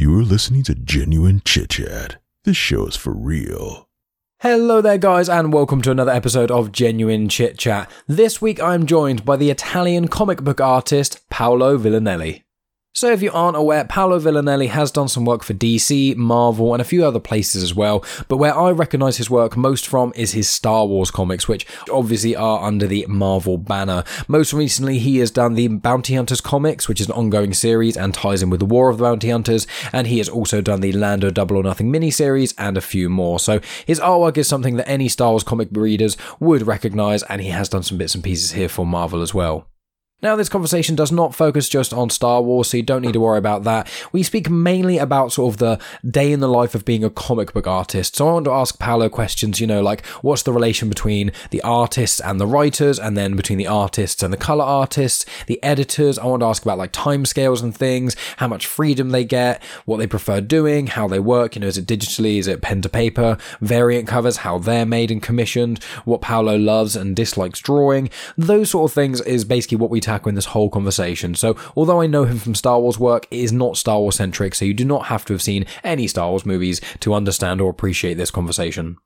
You're listening to Genuine Chit Chat. This show is for real. Hello there, guys, and welcome to another episode of Genuine Chit Chat. This week I'm joined by the Italian comic book artist Paolo Villanelli. So, if you aren't aware, Paolo Villanelli has done some work for DC, Marvel, and a few other places as well. But where I recognise his work most from is his Star Wars comics, which obviously are under the Marvel banner. Most recently, he has done the Bounty Hunters comics, which is an ongoing series and ties in with the War of the Bounty Hunters. And he has also done the Lando Double or Nothing miniseries and a few more. So, his artwork is something that any Star Wars comic readers would recognise, and he has done some bits and pieces here for Marvel as well. Now, this conversation does not focus just on Star Wars, so you don't need to worry about that. We speak mainly about sort of the day in the life of being a comic book artist. So I want to ask Paolo questions, you know, like what's the relation between the artists and the writers, and then between the artists and the color artists, the editors. I want to ask about like timescales and things, how much freedom they get, what they prefer doing, how they work. You know, is it digitally, is it pen to paper, variant covers, how they're made and commissioned, what Paolo loves and dislikes drawing. Those sort of things is basically what we tackle in this whole conversation. So, although I know him from Star Wars work, it is not Star Wars centric, so you do not have to have seen any Star Wars movies to understand or appreciate this conversation.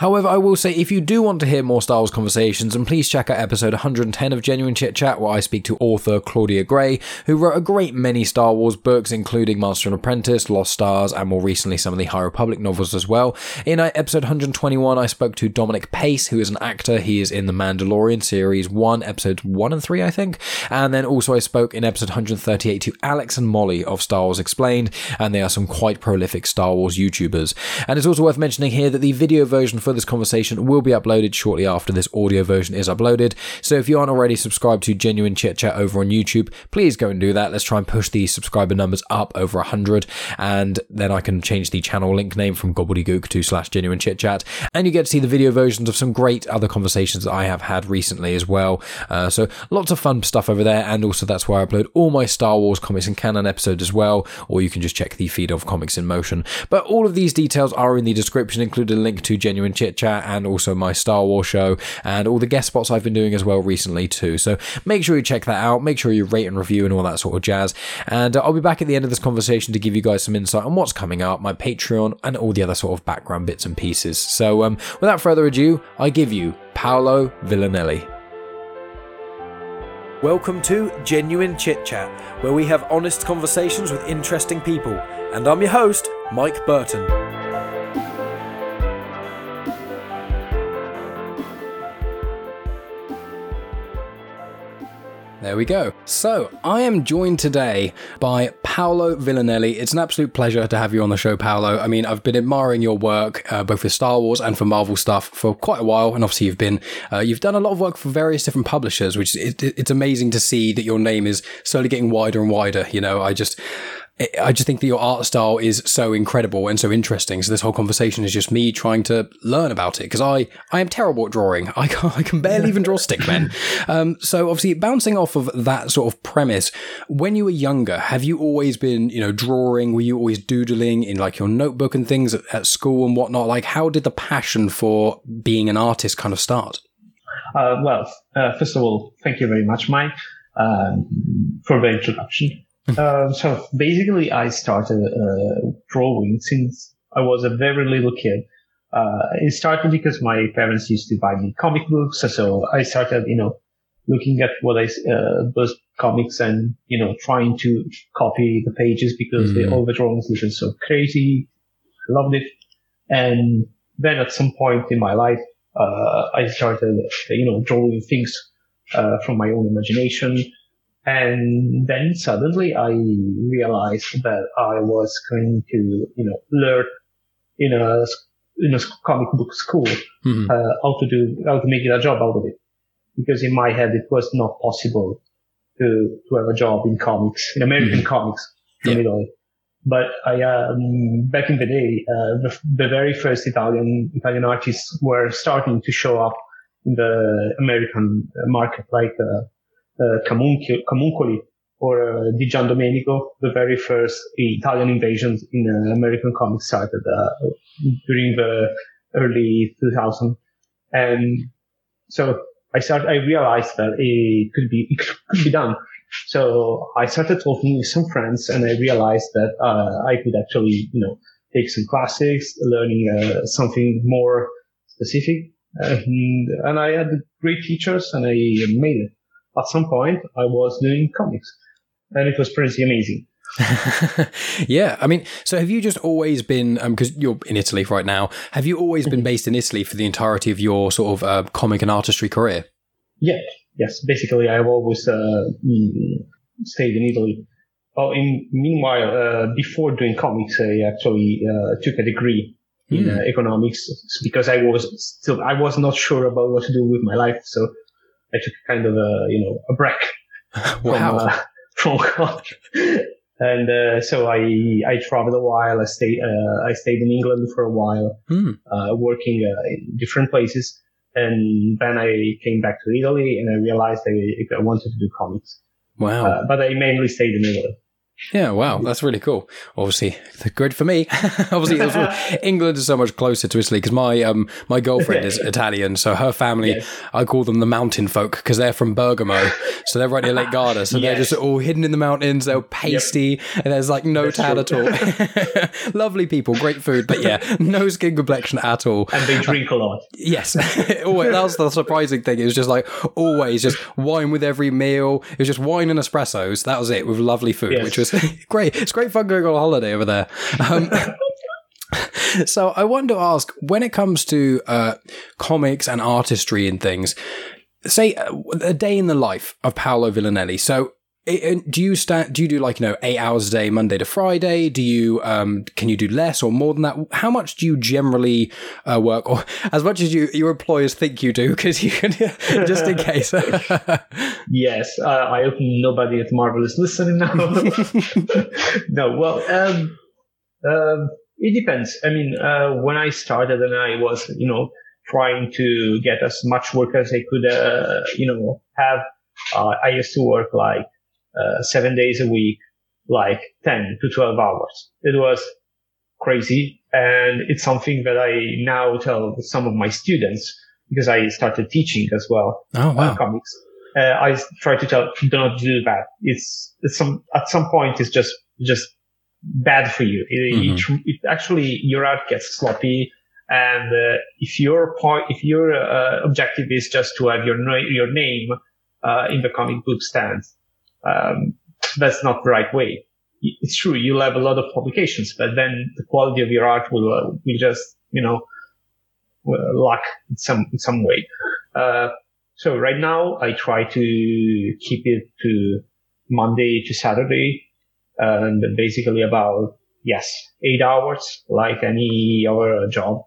However, I will say if you do want to hear more Star Wars conversations, and please check out episode 110 of Genuine Chit Chat, where I speak to author Claudia Gray, who wrote a great many Star Wars books, including Master and Apprentice, Lost Stars, and more recently some of the High Republic novels as well. In uh, episode 121, I spoke to Dominic Pace, who is an actor. He is in the Mandalorian series 1, episodes 1 and 3, I think. And then also I spoke in episode 138 to Alex and Molly of Star Wars Explained, and they are some quite prolific Star Wars YouTubers. And it's also worth mentioning here that the video version for this conversation will be uploaded shortly after this audio version is uploaded. So if you aren't already subscribed to Genuine Chit Chat over on YouTube, please go and do that. Let's try and push the subscriber numbers up over 100, and then I can change the channel link name from gobbledygook to slash genuine chit chat. And you get to see the video versions of some great other conversations that I have had recently as well. Uh, so lots of fun stuff over there, and also that's where I upload all my Star Wars comics and canon episodes as well, or you can just check the feed of Comics in Motion. But all of these details are in the description, including a link to Genuine Chit Chat and also my Star Wars show and all the guest spots I've been doing as well recently too. So make sure you check that out. Make sure you rate and review and all that sort of jazz. And uh, I'll be back at the end of this conversation to give you guys some insight on what's coming up, my Patreon, and all the other sort of background bits and pieces. So um, without further ado, I give you Paolo Villanelli. Welcome to Genuine Chit Chat, where we have honest conversations with interesting people. And I'm your host, Mike Burton. There we go. So, I am joined today by Paolo Villanelli. It's an absolute pleasure to have you on the show, Paolo. I mean, I've been admiring your work, uh, both for Star Wars and for Marvel stuff, for quite a while. And obviously, you've been, uh, you've done a lot of work for various different publishers, which it, it's amazing to see that your name is slowly getting wider and wider. You know, I just, I just think that your art style is so incredible and so interesting. So this whole conversation is just me trying to learn about it because I, I am terrible at drawing. I can, I can barely even draw stickmen. Um, so obviously bouncing off of that sort of premise, when you were younger, have you always been, you know, drawing? Were you always doodling in like your notebook and things at, at school and whatnot? Like how did the passion for being an artist kind of start? Uh, well, uh, first of all, thank you very much, Mike, um, for the introduction. Uh, so basically, I started uh, drawing since I was a very little kid. Uh, it started because my parents used to buy me comic books, so I started, you know, looking at what I uh, those comics and you know trying to copy the pages because mm. the all the drawings looked so crazy. I loved it, and then at some point in my life, uh, I started, you know, drawing things uh, from my own imagination. And then suddenly I realized that I was going to, you know, learn in a, in a comic book school, mm-hmm. uh, how to do, how to make it a job out of it. Because in my head, it was not possible to, to have a job in comics, in American mm-hmm. comics from yeah. Italy. But I, um, back in the day, uh, the, the very first Italian, Italian artists were starting to show up in the American market, like, uh, uh, Camuncoli or uh, Di Giandomenico, the very first Italian invasions in uh, American comics started uh, during the early 2000s. And so I started, I realized that it could be, it could be done So I started talking with some friends and I realized that uh, I could actually, you know, take some classes, learning uh, something more specific. And, and I had great teachers and I made it. At some point, I was doing comics and it was pretty amazing. yeah, I mean, so have you just always been because um, you're in Italy right now? Have you always been mm-hmm. based in Italy for the entirety of your sort of uh, comic and artistry career? Yeah, yes. Basically, I've always uh, mm, stayed in Italy. Well, in meanwhile, uh, before doing comics, I actually uh, took a degree in mm. economics because I was still I was not sure about what to do with my life, so I took kind of a you know a break wow. from, uh, from college. and uh, so I I traveled a while. I stayed uh, I stayed in England for a while, mm. uh, working uh, in different places, and then I came back to Italy, and I realized I, I wanted to do comics. Wow! Uh, but I mainly stayed in Italy. Yeah, wow, that's really cool. Obviously, good for me. Obviously, England is so much closer to Italy because my um my girlfriend is Italian, so her family yes. I call them the mountain folk because they're from Bergamo, so they're right near Lake Garda, so yes. they're just all hidden in the mountains. They're pasty, yep. and there's like no tan at all. Lovely people, great food, but yeah, no skin complexion at all. And they drink a lot. Yes, always. That was the surprising thing. It was just like always just wine with every meal. It was just wine and espressos. That was it with lovely food, yes. which was great. It's great fun going on holiday over there. Um, so I want to ask, when it comes to uh, comics and artistry and things, say uh, a day in the life of Paolo Villanelli. So do you stand do you do like you know eight hours a day monday to friday? Do you um can you do less or more than that? How much do you generally uh, work? Or as much as you your employers think you do because you can just in case. Yes uh, i hope nobody at marvel is listening now. No well um, um, it depends. I mean uh, when i started and i was you know trying to get as much work as i could uh, you know have uh, i used to work like uh, seven days a week, like 10 to 12 hours. It was crazy. And it's something that I now tell some of my students because I started teaching as well. Oh, wow. Uh, comics. Uh, I try to tell, do not do that. It's, it's some, at some point, it's just, just bad for you. It, mm-hmm. it, it actually, your art gets sloppy. And uh, if your point, if your uh, objective is just to have your your name uh, in the comic book stands, um, that's not the right way. It's true, you'll have a lot of publications, but then the quality of your art will, uh, will just, you know, lack in some, in some way. Uh, so right now I try to keep it to Monday to Saturday and basically about, yes, eight hours like any other job.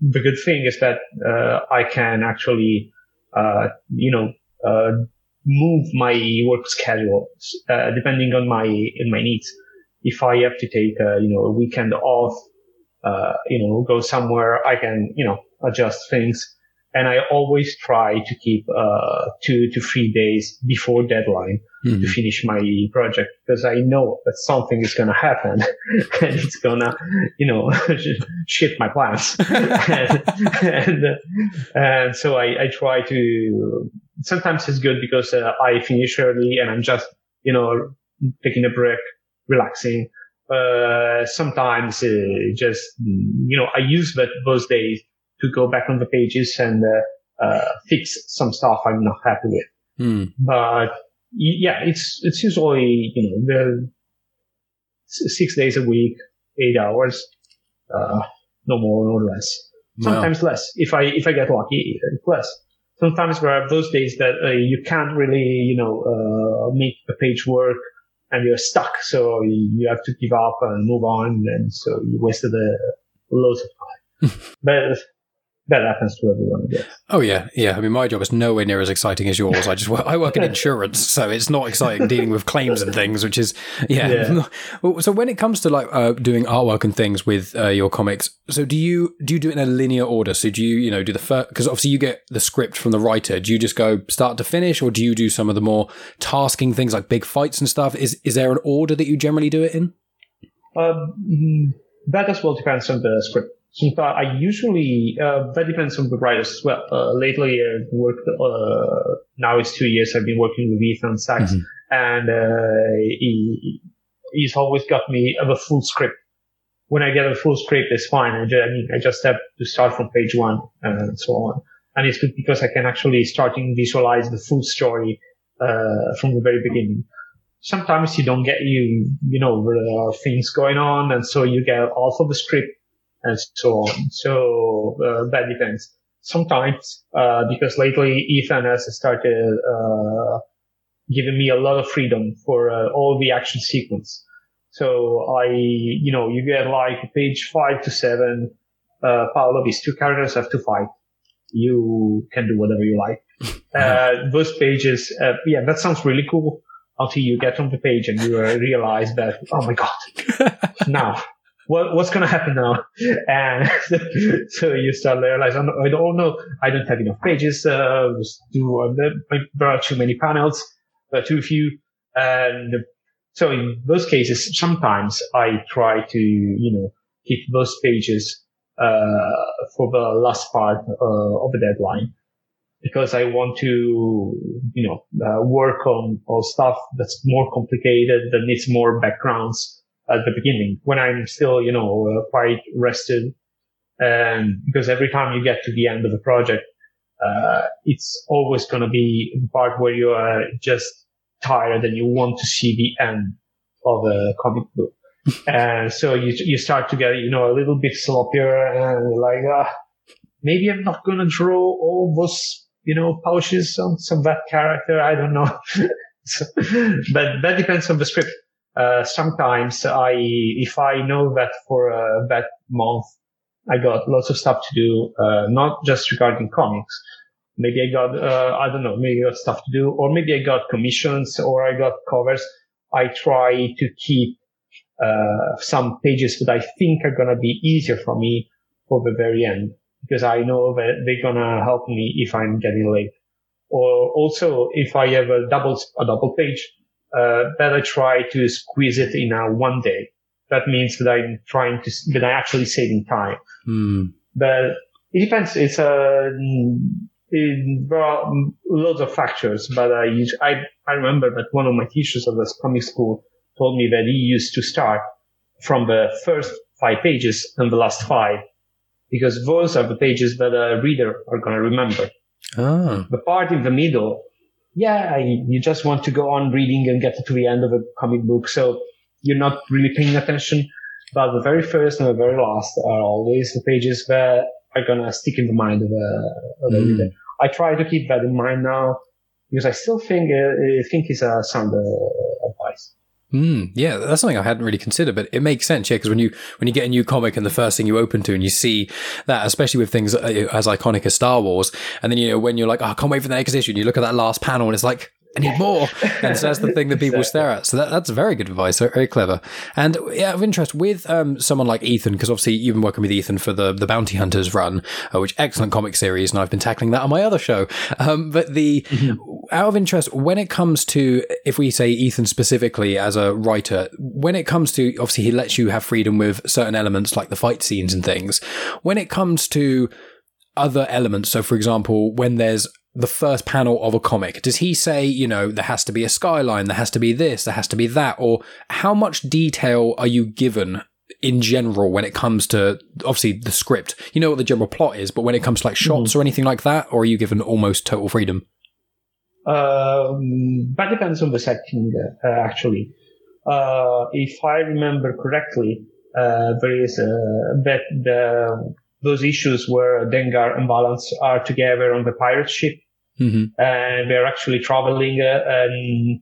The good thing is that, uh, I can actually, uh, you know, uh, move my work schedule uh, depending on my in my needs. If I have to take a, you know a weekend off, uh, you know, go somewhere, I can you know adjust things. And I always try to keep uh, two to three days before deadline mm-hmm. to finish my project because I know that something is going to happen and it's going to, you know, shit my plans. and, and, and, so I, I try to sometimes it's good because uh, I finish early and I'm just, you know, taking a break, relaxing. Uh, sometimes uh, just, you know, I use that those days to go back on the pages and uh, uh, fix some stuff I'm not happy with. Mm. But yeah, it's it's usually you know the six days a week, eight hours, uh, no more or less. Sometimes wow. less if I if I get lucky, less sometimes there are those days that uh, you can't really, you know, uh, make the page work and you're stuck. So you have to give up and move on. And so you wasted a loads of time. but that happens to everyone, I guess. Oh yeah, yeah. I mean, my job is nowhere near as exciting as yours. I just work, I work in insurance, so it's not exciting dealing with claims and things, which is yeah. yeah. so when it comes to like uh, doing artwork and things with uh, your comics, so do you do you do it in a linear order? So do you you know do the first because obviously you get the script from the writer. Do you just go start to finish, or do you do some of the more tasking things like big fights and stuff? Is is there an order that you generally do it in? Um, that as well depends on the script. Sometimes I usually, uh, that depends on the writers as well. Uh, lately I've worked, uh, now it's two years I've been working with Ethan Sacks mm-hmm. and uh, he he's always got me a full script. When I get a full script, it's fine. I just, I mean, I just have to start from page one and so on. And it's good because I can actually start and visualize the full story uh, from the very beginning. Sometimes you don't get you, you know, there are things going on, and so you get off of the script and so on. So uh, that depends. Sometimes, uh, because lately Ethan has started uh, giving me a lot of freedom for uh, all the action sequence. So I, you know, you get like page five to seven. Uh, Paolo, these two characters have to fight. You can do whatever you like. Uh, those pages, uh, yeah, that sounds really cool until you get on the page and you realize that, oh my God, now what, what's going to happen now? And so you start realizing, I don't know, I don't have enough pages, uh, do, uh, there are too many panels, there are too few. And so in those cases, sometimes I try to, you know, keep those pages, uh, for the last part, uh, of the deadline because I want to, you know, uh, work on, on stuff that's more complicated, that needs more backgrounds at the beginning when I'm still, you know, uh, quite rested. And because every time you get to the end of the project, uh, it's always going to be the part where you are just tired and you want to see the end of a comic book. and so you, you start to get, you know, a little bit sloppier and like, ah, maybe I'm not going to draw all those you know, pouches on some that character. I don't know. so, but that depends on the script. Uh, sometimes I, if I know that for uh, that month, I got lots of stuff to do, uh, not just regarding comics. Maybe I got, uh, I don't know, maybe I got stuff to do, or maybe I got commissions or I got covers. I try to keep, uh, some pages that I think are going to be easier for me for the very end because I know that they're gonna help me if I'm getting late. Or also if I have a double a double page, uh, that I try to squeeze it in a one day. That means that I'm trying to that I'm actually saving time. Mm. But it depends. It's a it, there are loads of factors, but I, I I remember that one of my teachers of the comic school told me that he used to start from the first five pages and the last five because those are the pages that a reader are going to remember. Ah. The part in the middle, yeah, you just want to go on reading and get to the end of a comic book. So you're not really paying attention. But the very first and the very last are always the pages that are going to stick in the mind of a, of a mm. reader. I try to keep that in mind now because I still think, uh, think it's a sound uh. Mm, yeah, that's something I hadn't really considered, but it makes sense, yeah. Because when you when you get a new comic and the first thing you open to and you see that, especially with things uh, as iconic as Star Wars, and then you know when you're like, oh, I can't wait for the next issue, and you look at that last panel and it's like, I need more. And so that's the thing that people exactly. stare at. So that, that's very good advice. Very clever. And yeah, of interest with um, someone like Ethan, because obviously you've been working with Ethan for the, the Bounty Hunters run, uh, which excellent comic series. And I've been tackling that on my other show. Um, but the, mm-hmm. Out of interest, when it comes to, if we say Ethan specifically as a writer, when it comes to, obviously he lets you have freedom with certain elements like the fight scenes and things. When it comes to, other elements. So, for example, when there's the first panel of a comic? Does he say, you know, there has to be a skyline, there has to be this, there has to be that? Or how much detail are you given in general when it comes to obviously the script? You know what the general plot is, but when it comes to like shots mm-hmm. or anything like that, or are you given almost total freedom? Um, that depends on the setting, uh, actually. Uh, if I remember correctly, uh, there is that the those issues where Dengar and Valance are together on the pirate ship Mm-hmm. And we're actually traveling, uh, and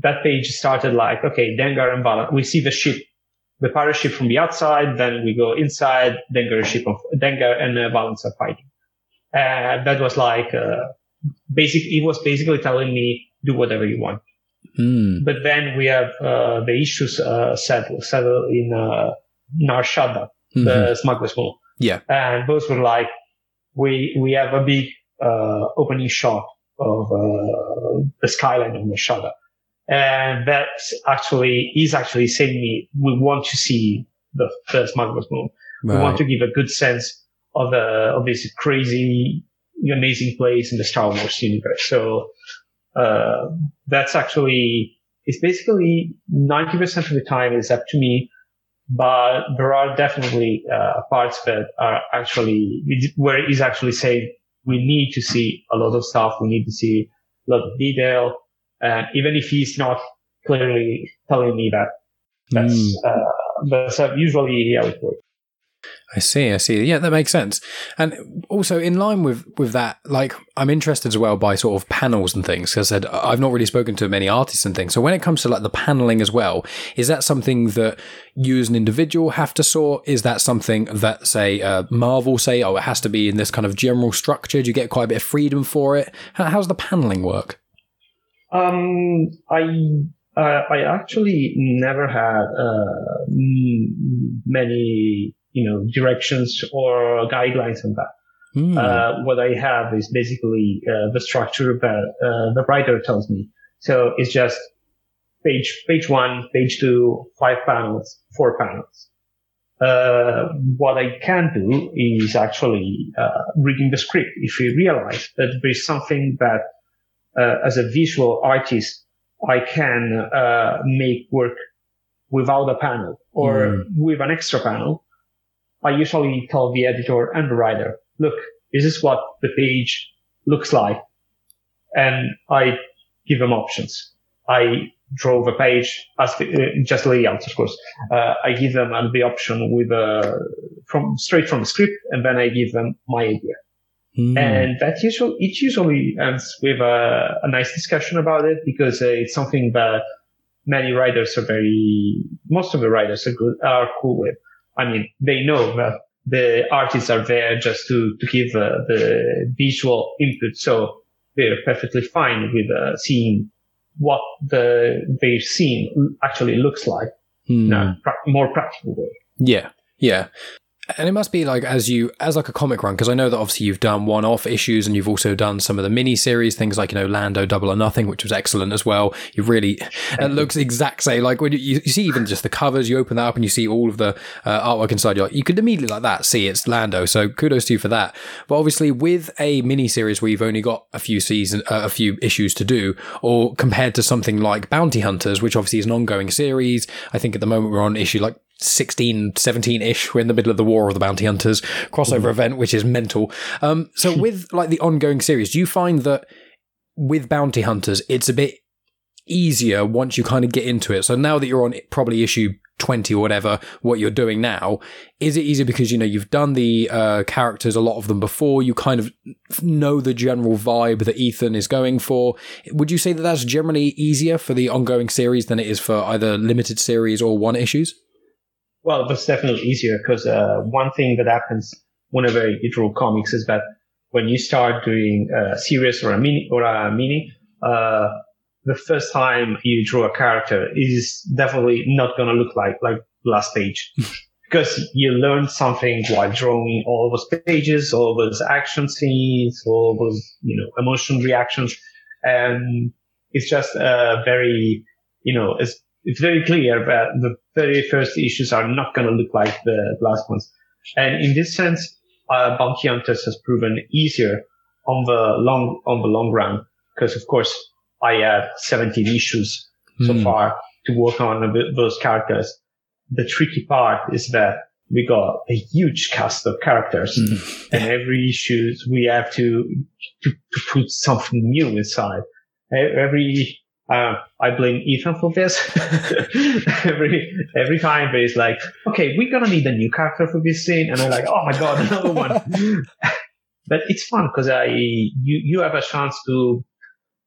that page started like, okay, Dengar and Valance. We see the ship, the pirate ship from the outside, then we go inside, Dengar ship of Dengar and uh, Valance are fighting. And that was like, uh, basic, it was basically telling me, do whatever you want. Mm. But then we have, uh, the issues, uh, settled, settled in, uh, Nar Shaddaa, mm-hmm. the smuggler's moon. Yeah. And those were like, we, we have a big uh, opening shot of uh, the skyline of Nar Shaddaa. And that actually is actually saying me, we want to see the, the smuggler's moon. Right. We want to give a good sense of, uh, of this crazy, amazing place in the Star Wars universe. So, uh, that's actually it's basically 90% of the time is up to me but there are definitely uh, parts that are actually where it is actually saying we need to see a lot of stuff we need to see a lot of detail and even if he's not clearly telling me that that's mm. uh, that's usually how it works I see, I see. Yeah, that makes sense. And also in line with with that, like I'm interested as well by sort of panels and things. Because I said I've not really spoken to many artists and things. So when it comes to like the paneling as well, is that something that you as an individual have to sort? Is that something that say uh, Marvel say, oh, it has to be in this kind of general structure? Do you get quite a bit of freedom for it? How, how's the paneling work? Um, I uh, I actually never had uh, many you know, directions or guidelines on that. Mm. Uh, what I have is basically uh, the structure that uh, the writer tells me. So it's just page page one, page two, five panels, four panels. Uh, what I can do is actually uh, reading the script. If you realize that there is something that, uh, as a visual artist, I can make work without a panel or mm. with an extra panel, I usually tell the editor and the writer, look, this is what the page looks like. And I give them options. I draw the page as the, uh, just layouts, of course. Uh, I give them the option with uh, from straight from the script, and then I give them my idea. Mm. And that usually it usually ends with a, a nice discussion about it because uh, it's something that many writers are very, most of the writers are good, are cool with. I mean, they know that the artists are there just to, to give uh, the visual input. So they're perfectly fine with uh, seeing what the their scene actually looks like in a pra- more practical way. Yeah. Yeah. And it must be like as you as like a comic run because I know that obviously you've done one off issues and you've also done some of the mini series things like you know Lando Double or Nothing which was excellent as well. You really it looks exact same like when you, you, see even just the covers you open that up and you see all of the uh, artwork inside you you could immediately like that see it's Lando so kudos to you for that. But obviously with a mini series where you've only got a few season uh, a few issues to do or compared to something like Bounty Hunters which obviously is an ongoing series I think at the moment we're on issue like 16, 17 ish. We're in the middle of the War of the Bounty Hunters crossover mm-hmm. event, which is mental. Um, so with like the ongoing series, do you find that with Bounty Hunters, it's a bit easier once you kind of get into it? So now that you're on probably issue 20 or whatever, what you're doing now, is it easier because, you know, you've done the uh, characters, a lot of them before, you kind of know the general vibe that Ethan is going for. Would you say that that's generally easier for the ongoing series than it is for either limited series or one issues? Well, that's definitely easier because uh, one thing that happens whenever you draw comics is that when you start doing a series or a mini or a mini, uh, the first time you draw a character is definitely not going to look like like last page. Because you learn something while drawing all those pages, all those action scenes, all those you know emotion reactions, and it's just a very you know it's it's very clear that the very first issues are not going to look like the last ones. And in this sense, uh, Bounty Hunters has proven easier on the long, on the long run. Because of course, I have 17 issues mm. so hmm. far to work on those characters. The tricky part is that we got a huge cast of characters mm. and every issue we have to, to, to put something new inside. Every uh, I blame Ethan for this. every every time But he's like, okay, we're gonna need a new character for this scene, and I'm like, oh my god, another one. but it's fun because I you you have a chance to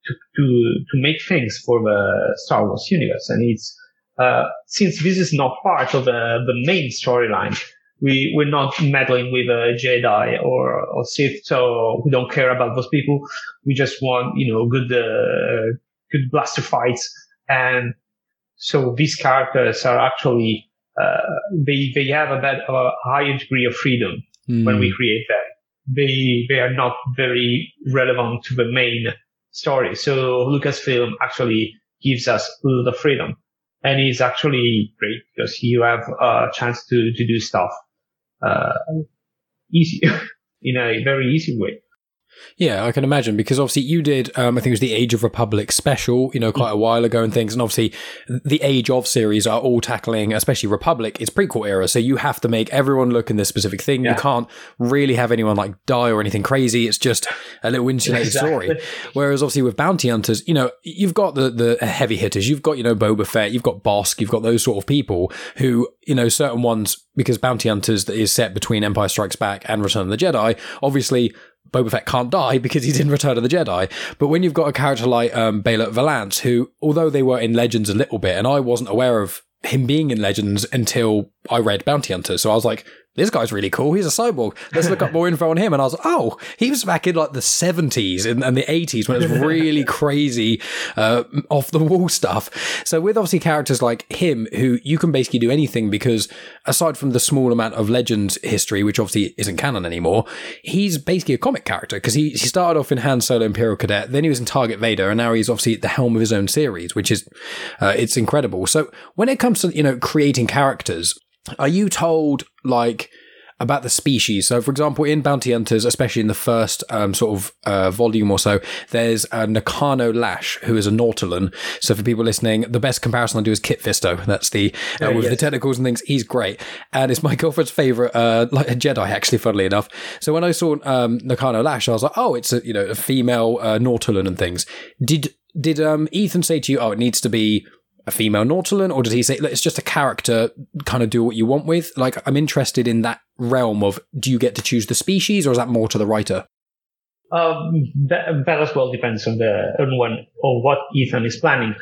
to to to make things for the Star Wars universe, and it's uh, since this is not part of the the main storyline. We we're not meddling with a Jedi or or Sith, so we don't care about those people. We just want you know good uh, good blaster fights. And so these characters are actually, uh, they, they have a, bit, a higher degree of freedom mm. when we create them. They, they are not very relevant to the main story. So Lucasfilm actually gives us a lot of freedom. And it's actually great because you have a chance to, to do stuff, uh, easy, in a very easy way. Yeah, I can imagine because obviously you did, um, I think it was the Age of Republic special, you know, quite a while ago and things. And obviously the Age of series are all tackling, especially Republic, it's prequel era. So you have to make everyone look in this specific thing. Yeah. You can't really have anyone like die or anything crazy. It's just a little insulated exactly. story. Whereas obviously with Bounty Hunters, you know, you've got the, the heavy hitters, you've got, you know, Boba Fett, you've got Bossk, you've got those sort of people who, you know, certain ones, because Bounty Hunters is set between Empire Strikes Back and Return of the Jedi, obviously Boba Fett can't die because he's in Return of the Jedi. But when you've got a character like um, Valance, who, although they were in Legends a little bit, and I wasn't aware of him being in Legends until I read Bounty Hunter. So I was like, this guy's really cool. He's a cyborg. Let's look up more info on him. And I was like, oh, he was back in like the 70s and, and the 80s when it was really crazy, uh, off the wall stuff. So with obviously characters like him, who you can basically do anything because aside from the small amount of Legends history, which obviously isn't canon anymore, he's basically a comic character because he, he started off in Han Solo Imperial Cadet, then he was in Target Vader, and now he's obviously at the helm of his own series, which is, uh, it's incredible. So when it comes to, you know, creating characters, are you told like about the species? So, for example, in Bounty Hunters, especially in the first um, sort of uh, volume or so, there's a Nakano Lash who is a Nautolan. So, for people listening, the best comparison I do is Kit Fisto. That's the uh, with yes. the tentacles and things. He's great, and it's my girlfriend's favorite, uh, like a Jedi, actually. Funnily enough, so when I saw um, Nakano Lash, I was like, oh, it's a you know a female uh, Nautolan and things. Did did um, Ethan say to you, oh, it needs to be a female Nautolan, or does he say it's just a character, kind of do what you want with? Like, I'm interested in that realm of do you get to choose the species, or is that more to the writer? Um, that, that as well depends on the on when or what Ethan is planning.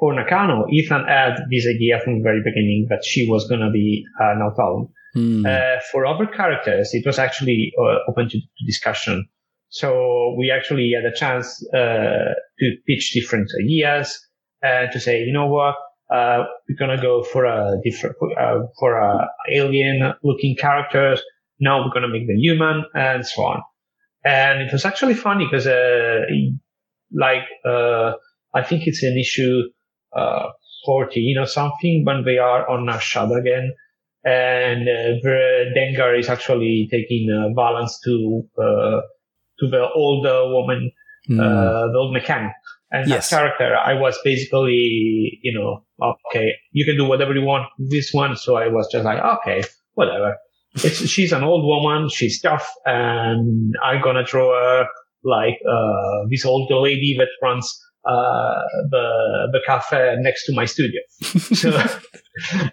For Nakano, Ethan had this idea from the very beginning that she was going to be uh, Nautolan. Hmm. Uh, for other characters, it was actually uh, open to, to, discussion. So we actually had a chance uh, to pitch different ideas uh, to say, you know what, uh, we're gonna go for a different, uh, for a alien looking characters. Now we're gonna make them human and so on. And it was actually funny because, uh, like, uh, I think it's an issue, uh, 14 or something when they are on Nar Shaddaa again. And, uh, Dengar is actually taking uh, Valance to, uh, to the older woman, mm. the old mechanic. And yes. that character, I was basically, you know, okay, you can do whatever you want with this one. So I was just like, okay, whatever. It's, she's an old woman. She's tough and I'm going to draw her like, uh, this old lady that runs, uh, the, the cafe next to my studio. so,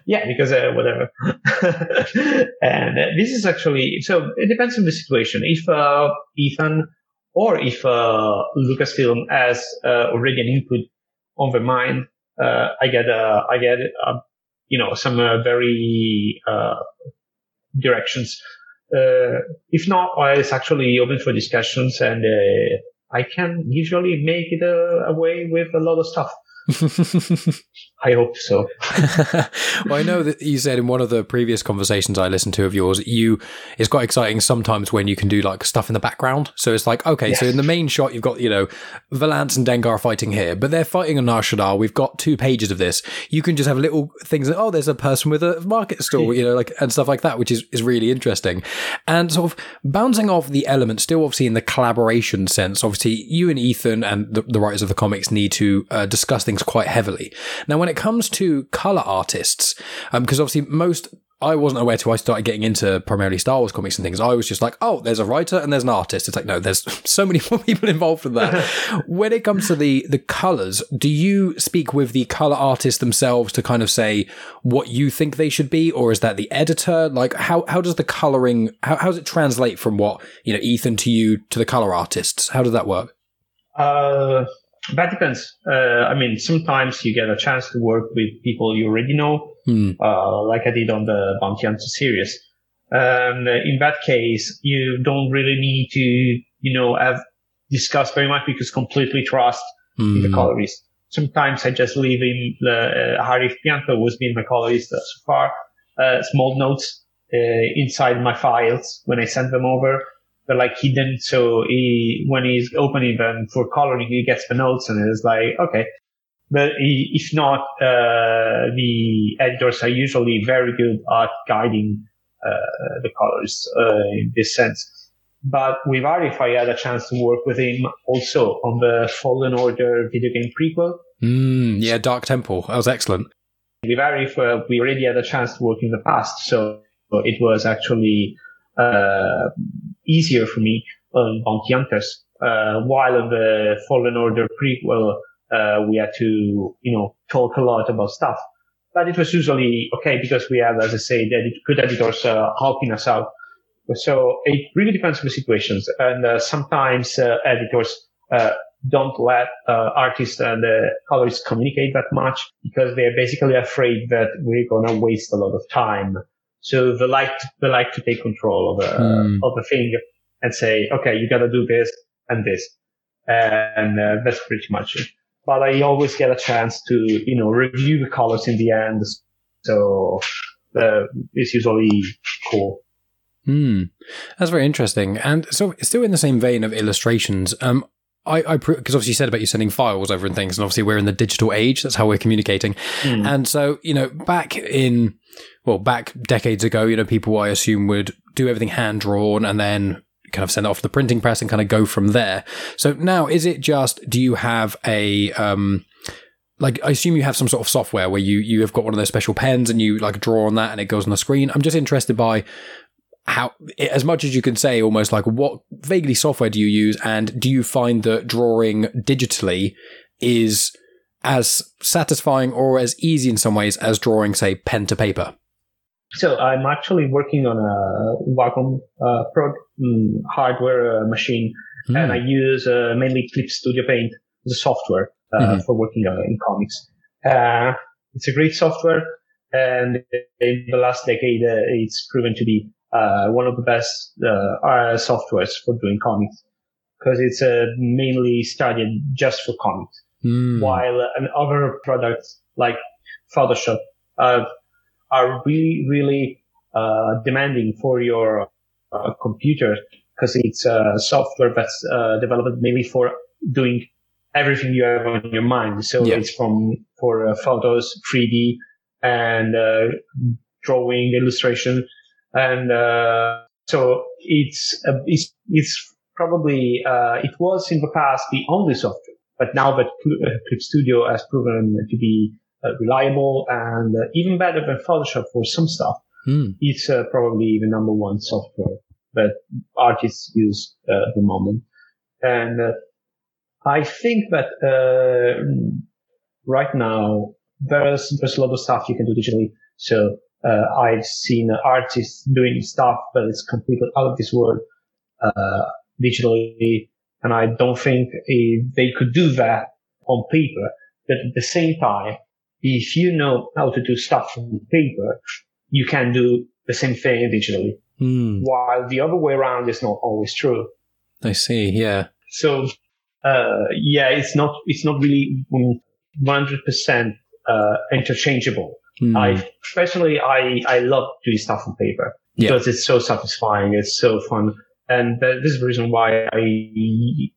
yeah, because, uh, whatever. and uh, this is actually, so it depends on the situation. If, uh, Ethan or if uh, Lucasfilm has uh, already an input on the mind, uh, I get uh, I get you know some very directions. if not, it's actually open for discussions, and I can usually make it away with a lot of stuff. I hope so. well, I know that you said in one of the previous conversations I listened to of yours, you it's quite exciting sometimes when you can do like stuff in the background. So it's like, okay, yes. so in the main shot you've got, you know, Valance and Dengar fighting here, but they're fighting on Nar Shaddaa. We've got two pages of this. You can just have little things that, oh, there's a person with a market stall, you know, like and stuff like that, which is, is really interesting. And sort of bouncing off the element, still obviously in the collaboration sense, obviously you and Ethan and the, the writers of the comics need to uh, discuss things quite heavily. Now, when it comes to color artists, because um, obviously most I wasn't aware till I started getting into primarily Star Wars comics and things. I was just like, oh, there's a writer and there's an artist. It's like, no, there's so many more people involved in that. when it comes to the the colors, do you speak with the color artists themselves to kind of say what you think they should be, or is that the editor? Like, how how does the coloring how, how does it translate from what you know Ethan to you to the color artists? How does that work? Uh, that depends. Uh, I mean, sometimes you get a chance to work with people you already know, hmm. uh, like I did on the Bounty Hunter series. And in that case, you don't really need to, you know, have discussed very much because completely trust hmm. the colorist. Sometimes I just leave in the uh, Arif Prianto, who's been my colorist so far, uh, small notes uh, inside my files when I send them over they're didn't. So he, when he's opening them for coloring, he gets the notes and it's like, okay. But he, if not, uh, the editors are usually very good at guiding, uh, the colors, uh, in this sense. But with Arif, I had a chance to work with him also on the Fallen Order video game prequel. Mm, yeah, Dark Temple. That was excellent. With Arif, uh, we already had a chance to work in the past, so it was actually uh, easier for me on Bounty Hunters. Uh, while on the Fallen Order prequel, uh, we had to, you know, talk a lot about stuff. But it was usually okay because we have, as I say, good editors uh, helping us out. So it really depends on the situations. And uh, sometimes uh, editors uh, don't let uh, artists and colorists communicate that much because they're basically afraid that we're going to waste a lot of time. So they like to, they like to take control of a, mm. of a thing and say, okay, you got to do this and this. And uh, that's pretty much it. But I always get a chance to, you know, review the colors in the end. So uh, it's usually cool. Hmm, that's very interesting. And so, still in the same vein of illustrations, um, I, I, because obviously you said about you sending files over and things, and obviously we're in the digital age. That's how we're communicating. Mm. And so, you know, back in, well, back decades ago, you know, people I assume would do everything hand drawn and then kind of send it off the printing press and kind of go from there. So now, is it just, do you have a, um, like I assume you have some sort of software where you you have got one of those special pens and you like draw on that and it goes on the screen. I'm just interested by how as much as you can say almost like what vaguely software do you use and do you find that drawing digitally is as satisfying or as easy in some ways as drawing say pen to paper so i'm actually working on a wacom uh, pro um, hardware uh, machine mm. and i use uh, mainly clip studio paint the software uh, mm-hmm. for working uh, in comics uh, it's a great software and in the last decade it's proven to be uh, one of the best uh, softwares for doing comics because it's uh, mainly studied just for comics. Mm. While other products like Photoshop uh, are really, really uh, demanding for your uh, computer because it's a software that's developed mainly for doing everything you have on your mind. So yeah. it's from for photos, 3D, and drawing, illustration and uh, so it's uh, it's it's probably uh, it was in the past the only software, but now that Clip Studio has proven to be reliable and even better than Photoshop for some stuff, mm. it's probably the number one software that artists use at the moment. And I think that uh, right now there's there's a lot of stuff you can do digitally. So uh, I've seen artists doing stuff that is completely out of this world uh, digitally, and I don't think they could do that on paper. But at the same time, if you know how to do stuff on paper, you can do the same thing digitally. Mm. While the other way around is not always true. I see. Yeah. So, uh, yeah, it's not, it's not really 100% uh, interchangeable. Mm. I especially I I love doing stuff on paper yeah. because it's so satisfying. It's so fun. And this is the reason why I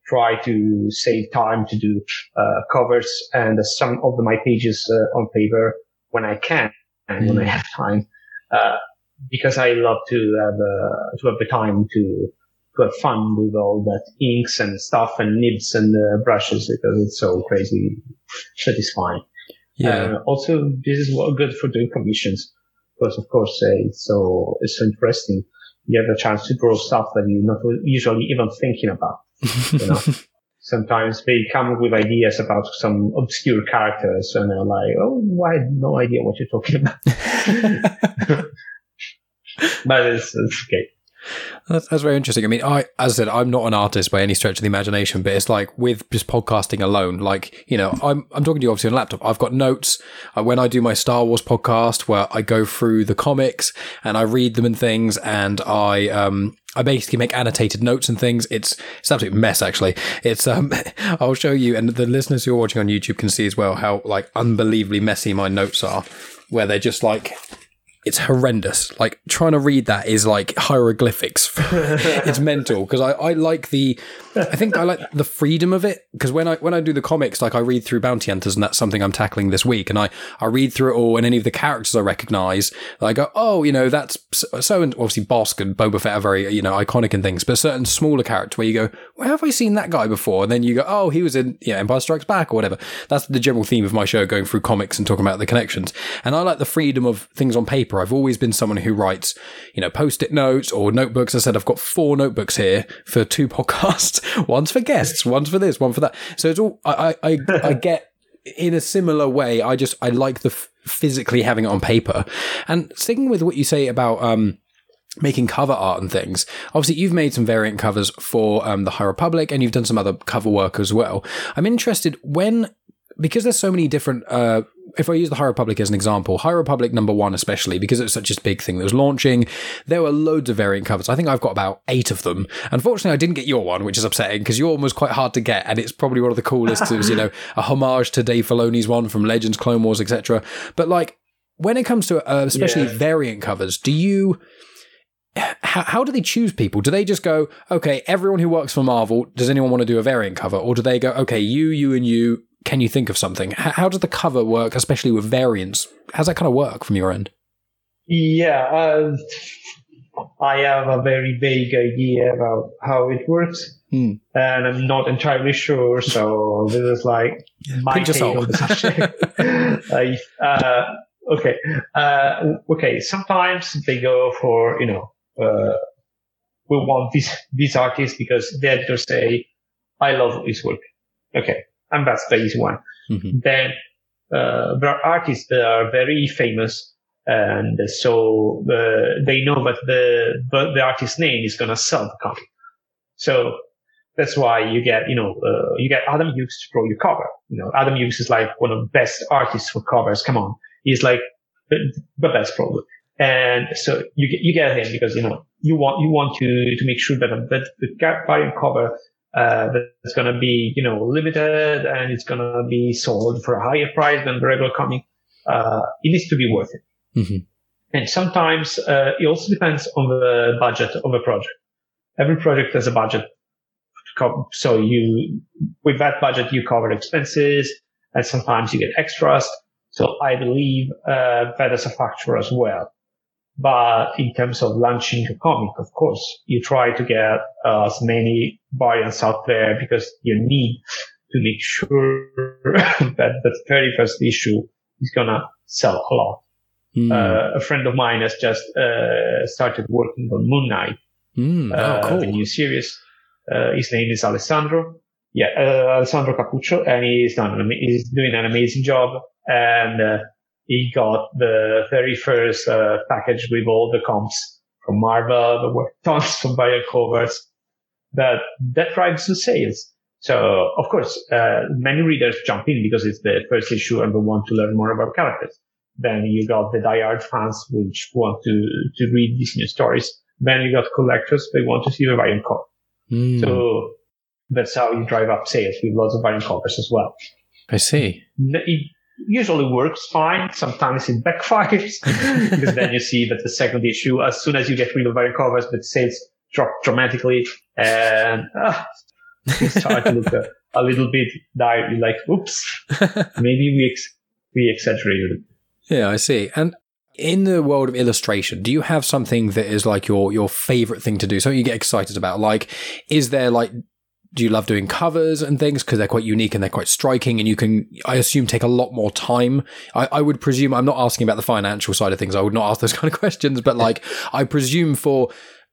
try to save time to do uh, covers and some of my pages uh, on paper when I can and mm. when I hmm. have time, uh, because I love to have uh, to have the time to to have fun with all that inks and stuff and nibs and uh, brushes because it's so crazy satisfying. Yeah. Uh, also, this is good for doing commissions because, of course, uh, it's so it's so interesting. You have a chance to draw stuff that you're not usually even thinking about. You know? Sometimes they come up with ideas about some obscure characters, and they're like, "Oh, I have no idea what you're talking about." but it's, it's okay. That's, that's, very interesting. I mean, I, as I said, I'm not an artist by any stretch of the imagination, but it's like with just podcasting alone, like, you know, I'm, I'm talking to you obviously on laptop. I've got notes uh, when I do my Star Wars podcast where I go through the comics and I read them and things and I, um, I basically make annotated notes and things. It's it's an absolute mess, actually. It's um, I'll show you, and the listeners who are watching on YouTube can see as well how like unbelievably messy my notes are, where they're just like it's horrendous. Like trying to read that is like hieroglyphics. it's mental because I, I like the, I think I like the freedom of it because when I when I do the comics, like I read through Bounty Hunters and that's something I'm tackling this week, and I I read through it all and any of the characters I recognize, I go, oh, you know, that's so and obviously Bossk and Boba Fett are very you know iconic and things, but certain smaller character where you go, where have I seen that guy before? And then you go, oh, he was in yeah Empire Strikes Back or whatever. That's the general theme of my show, going through comics and talking about the connections. And I like the freedom of things on paper. I've always been someone who writes, you know, post-it notes or notebooks. I said I've got four notebooks here for two podcasts. One's for guests, one's for this, one for that. So it's all I I, I get in a similar way. I just I like the f- physically having it on paper. And sticking with what you say about um making cover art and things. Obviously, you've made some variant covers for um, the High Republic, and you've done some other cover work as well. I'm interested when because there's so many different uh, if I use the High Republic as an example, High Republic number one, especially because it was such a big thing that was launching, there were loads of variant covers. I think I've got about eight of them. Unfortunately, I didn't get your one, which is upsetting because your one was quite hard to get, and it's probably one of the coolest. it was, you know, a homage to Dave Filoni's one from Legends, Clone Wars, etc. But like when it comes to uh, especially yeah. variant covers, do you? How, how do they choose people? Do they just go, okay, everyone who works for Marvel, does anyone want to do a variant cover? Or do they go, okay, you, you, and you, can you think of something? How, how does the cover work, especially with variants? How's that kind of work from your end? Yeah, uh, I have a very vague idea about how it works, hmm. and I'm not entirely sure. So this is like my take on the subject. uh, okay, uh, okay. Sometimes they go for you know uh, we want this this artist because the editors say I love his work. Okay, and that's the easy one. Mm-hmm. Then uh, there are artists that are very famous, and so uh, they know that the but the artist's name is gonna sell the comic. So that's why you get you know uh, you get Adam Hughes to draw your cover. You know Adam Hughes is like one of the best artists for covers. Come on, he's like the, the best probably. And so you get you get him because you know you want you want to to make sure that, that the variant cover uh, that's going to be, you know, limited and it's going to be sold for a higher price than the regular comic. Uh, it needs to be worth it. Mm-hmm. And sometimes, uh, it also depends on the budget of a project. Every project has a budget. So you, with that budget, you cover expenses and sometimes you get extras. So I believe, uh, that is a factor as well. But in terms of launching a comic, of course, you try to get uh, as many variants out there because you need to make sure that the very first issue is gonna sell a lot. Mm. Uh, a friend of mine has just uh, started working on Moon Knight, mm. oh, cool. the new series. Uh, his name is Alessandro. Yeah, uh, Alessandro Cappuccio, and he's done he's doing an amazing job. And uh, he got the very first uh, package with all the comps from Marvel. There were tons of variant covers that that drives the sales. So of course, uh, many readers jump in because it's the first issue and they want to learn more about characters. Then you got the diehard fans which want to to read these new stories. Then you got collectors they want to see the variant cover. Mm. So that's how you drive up sales with lots of variant covers as well. I see. It, usually works fine. Sometimes it backfires because then you see that the second issue, as soon as you get rid of variant covers, the sales drop dramatically and uh, you start to look a, a, little bit dire. You're like, oops, maybe we, ex- we exaggerated. Yeah, I see. And in the world of illustration, do you have something that is like your your favorite thing to do? Something you get excited about? Like, is there like do you love doing covers and things? Because they're quite unique and they're quite striking and you can i assume take a lot more time. I, I, would presume i'm not asking about the financial side of things i would not ask those kind of questions but like i presume for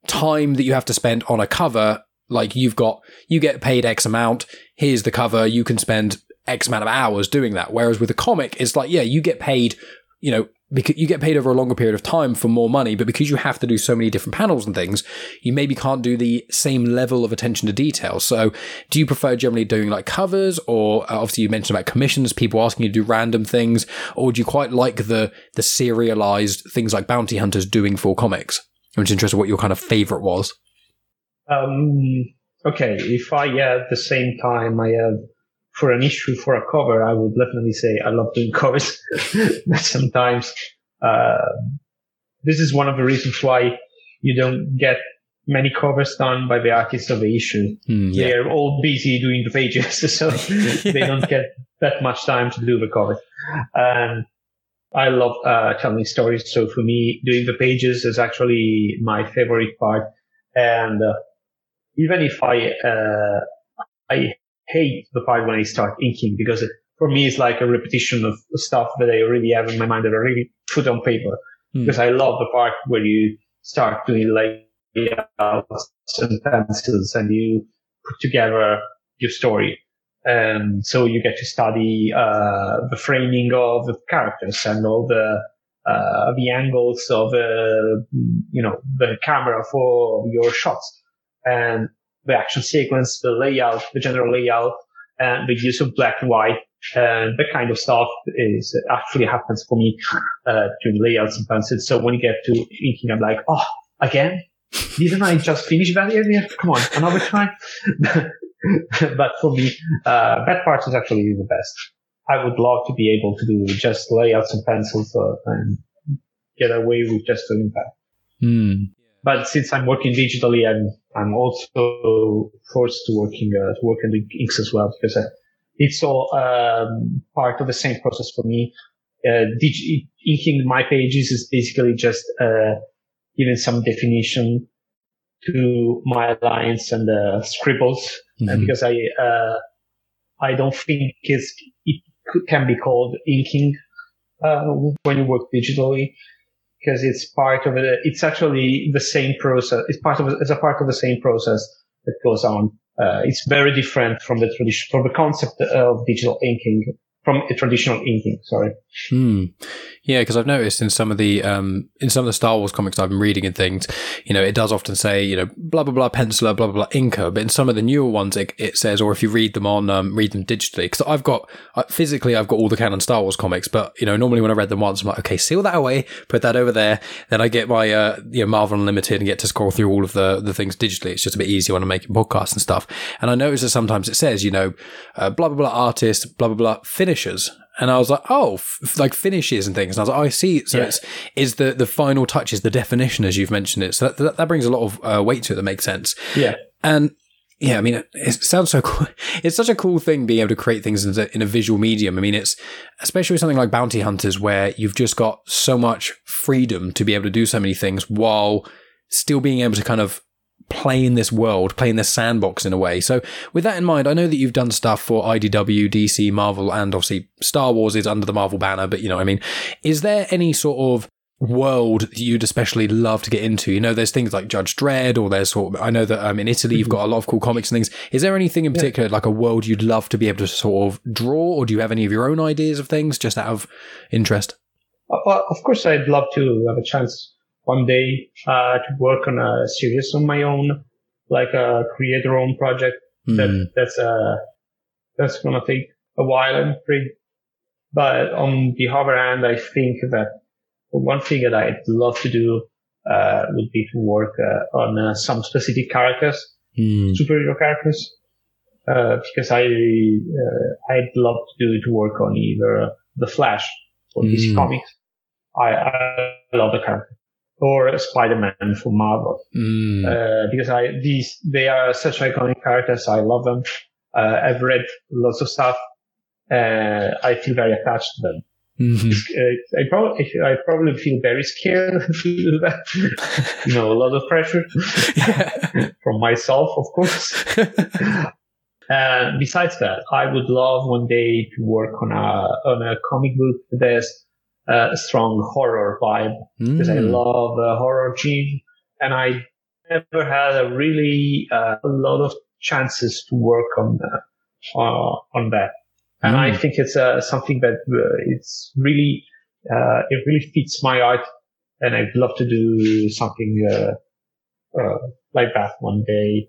time that you have to spend on a cover like you've got you get paid x amount here's the cover you can spend x amount of hours doing that. Whereas with a comic it's like yeah you get paid you know because you get paid over a longer period of time for more money, but because you have to do so many different panels and things, you maybe can't do the same level of attention to detail. So, do you prefer generally doing like covers, or uh, obviously you mentioned about commissions, people asking you to do random things, or do you quite like the the serialized things like Bounty Hunters doing for comics? I'm just interested what your kind of favorite was. Um. Okay, if I had the same time I have for an issue for a cover, I would definitely say I love doing covers. but sometimes, uh, this is one of the reasons why you don't get many covers done by the artists of the issue. Mm, yeah. They're all busy doing the pages, so they don't get that much time to do the covers. And I love uh, telling stories. So for me, doing the pages is actually my favorite part. And uh, even if I uh, I hate the part when I start inking because it, for me it's like a repetition of stuff that I already have in my mind that I already put on paper. Mm. Because I love the part where you start doing layouts and pencils and you put together your story. And so you get to study uh, the framing of the characters and all the uh, the angles of uh, you know the camera for your shots and the action sequence, the layout, the general layout, and the use of black and white. And that kind of stuff is actually happens for me uh, during layouts and pencils. So when you get to inking, I'm like, oh, again? Didn't I just finish that area? Come on, another time. but for me, uh, that part is actually the best. I would love to be able to do just layouts and pencils uh, and get away with just doing that. Mm. But since I'm working digitally, I'm I'm also forced to working uh, to work in the inks as well because uh, it's all um, part of the same process for me. Uh, dig- inking my pages is basically just uh, giving some definition to my lines and uh, scribbles mm-hmm. because I uh, I don't think it's, it can be called inking uh, when you work digitally because it's part of it. It's actually the same process. It's part of it's a part of the same process that goes on. Uh, it's very different from the tradition, from the concept of digital inking from a traditional inking. Sorry. Hmm. Yeah, because I've noticed in some of the um, in some of the Star Wars comics I've been reading and things, you know, it does often say you know blah blah blah penciler blah blah blah inker, but in some of the newer ones it, it says, or if you read them on um, read them digitally, because I've got physically I've got all the canon Star Wars comics, but you know normally when I read them once I'm like okay seal that away, put that over there, then I get my uh, you know Marvel Unlimited and get to scroll through all of the the things digitally. It's just a bit easier when I'm making podcasts and stuff, and I notice that sometimes it says you know uh, blah blah blah artist blah blah blah finishers and I was like, oh, f- like finishes and things. And I was like, oh, I see. So yeah. it's is the the final touch is the definition as you've mentioned it. So that that, that brings a lot of uh, weight to it. That makes sense. Yeah. And yeah, I mean, it, it, sounds so cool. It's such a cool thing being able to create things in a, in a visual medium. I mean, it's especially with something like Bounty Hunters, where you've just got so much freedom to be able to do so many things while still being able to kind of play in this world, play in this sandbox in a way. So with that in mind, I know that you've done stuff for IDW, DC, Marvel, and obviously Star Wars is under the Marvel banner, but you know, what I mean, is there any sort of world that you'd especially love to get into? You know, there's things like Judge Dredd, or there's sort of, I know that um, in Italy you've got a lot of cool comics and things. Is there anything in particular, yeah. like a world you'd love to be able to sort of draw, or do you have any of your own ideas of things just out of interest? Uh, of course, I'd love to have a chance one day uh, to work on a series on my own, like a create your own project. Mm. That that's uh that's gonna take a while and pretty. But on the other hand, I think that one thing that I'd love to do uh, would be to work uh, on uh, some specific characters, mm. superhero characters, uh, because I uh, I'd love to do to work on either the Flash or mm. DC Comics. I, I love the character or Spider-Man for Marvel. Mm. Uh, because I, these, they are such iconic characters. I love them. Uh, I've read lots of stuff. Uh, I feel very attached to them. Mm-hmm. Uh, I probably, I probably feel very scared to do that. you know, a lot of pressure from myself, of course. And besides that, I would love one day to work on a, on a comic book that's uh, a strong horror vibe mm. because I love the horror gene and I never had a really uh, a lot of chances to work on uh, on that. And mm. I think it's uh, something that uh, it's really uh, it really fits my art, and I'd love to do something like that one day.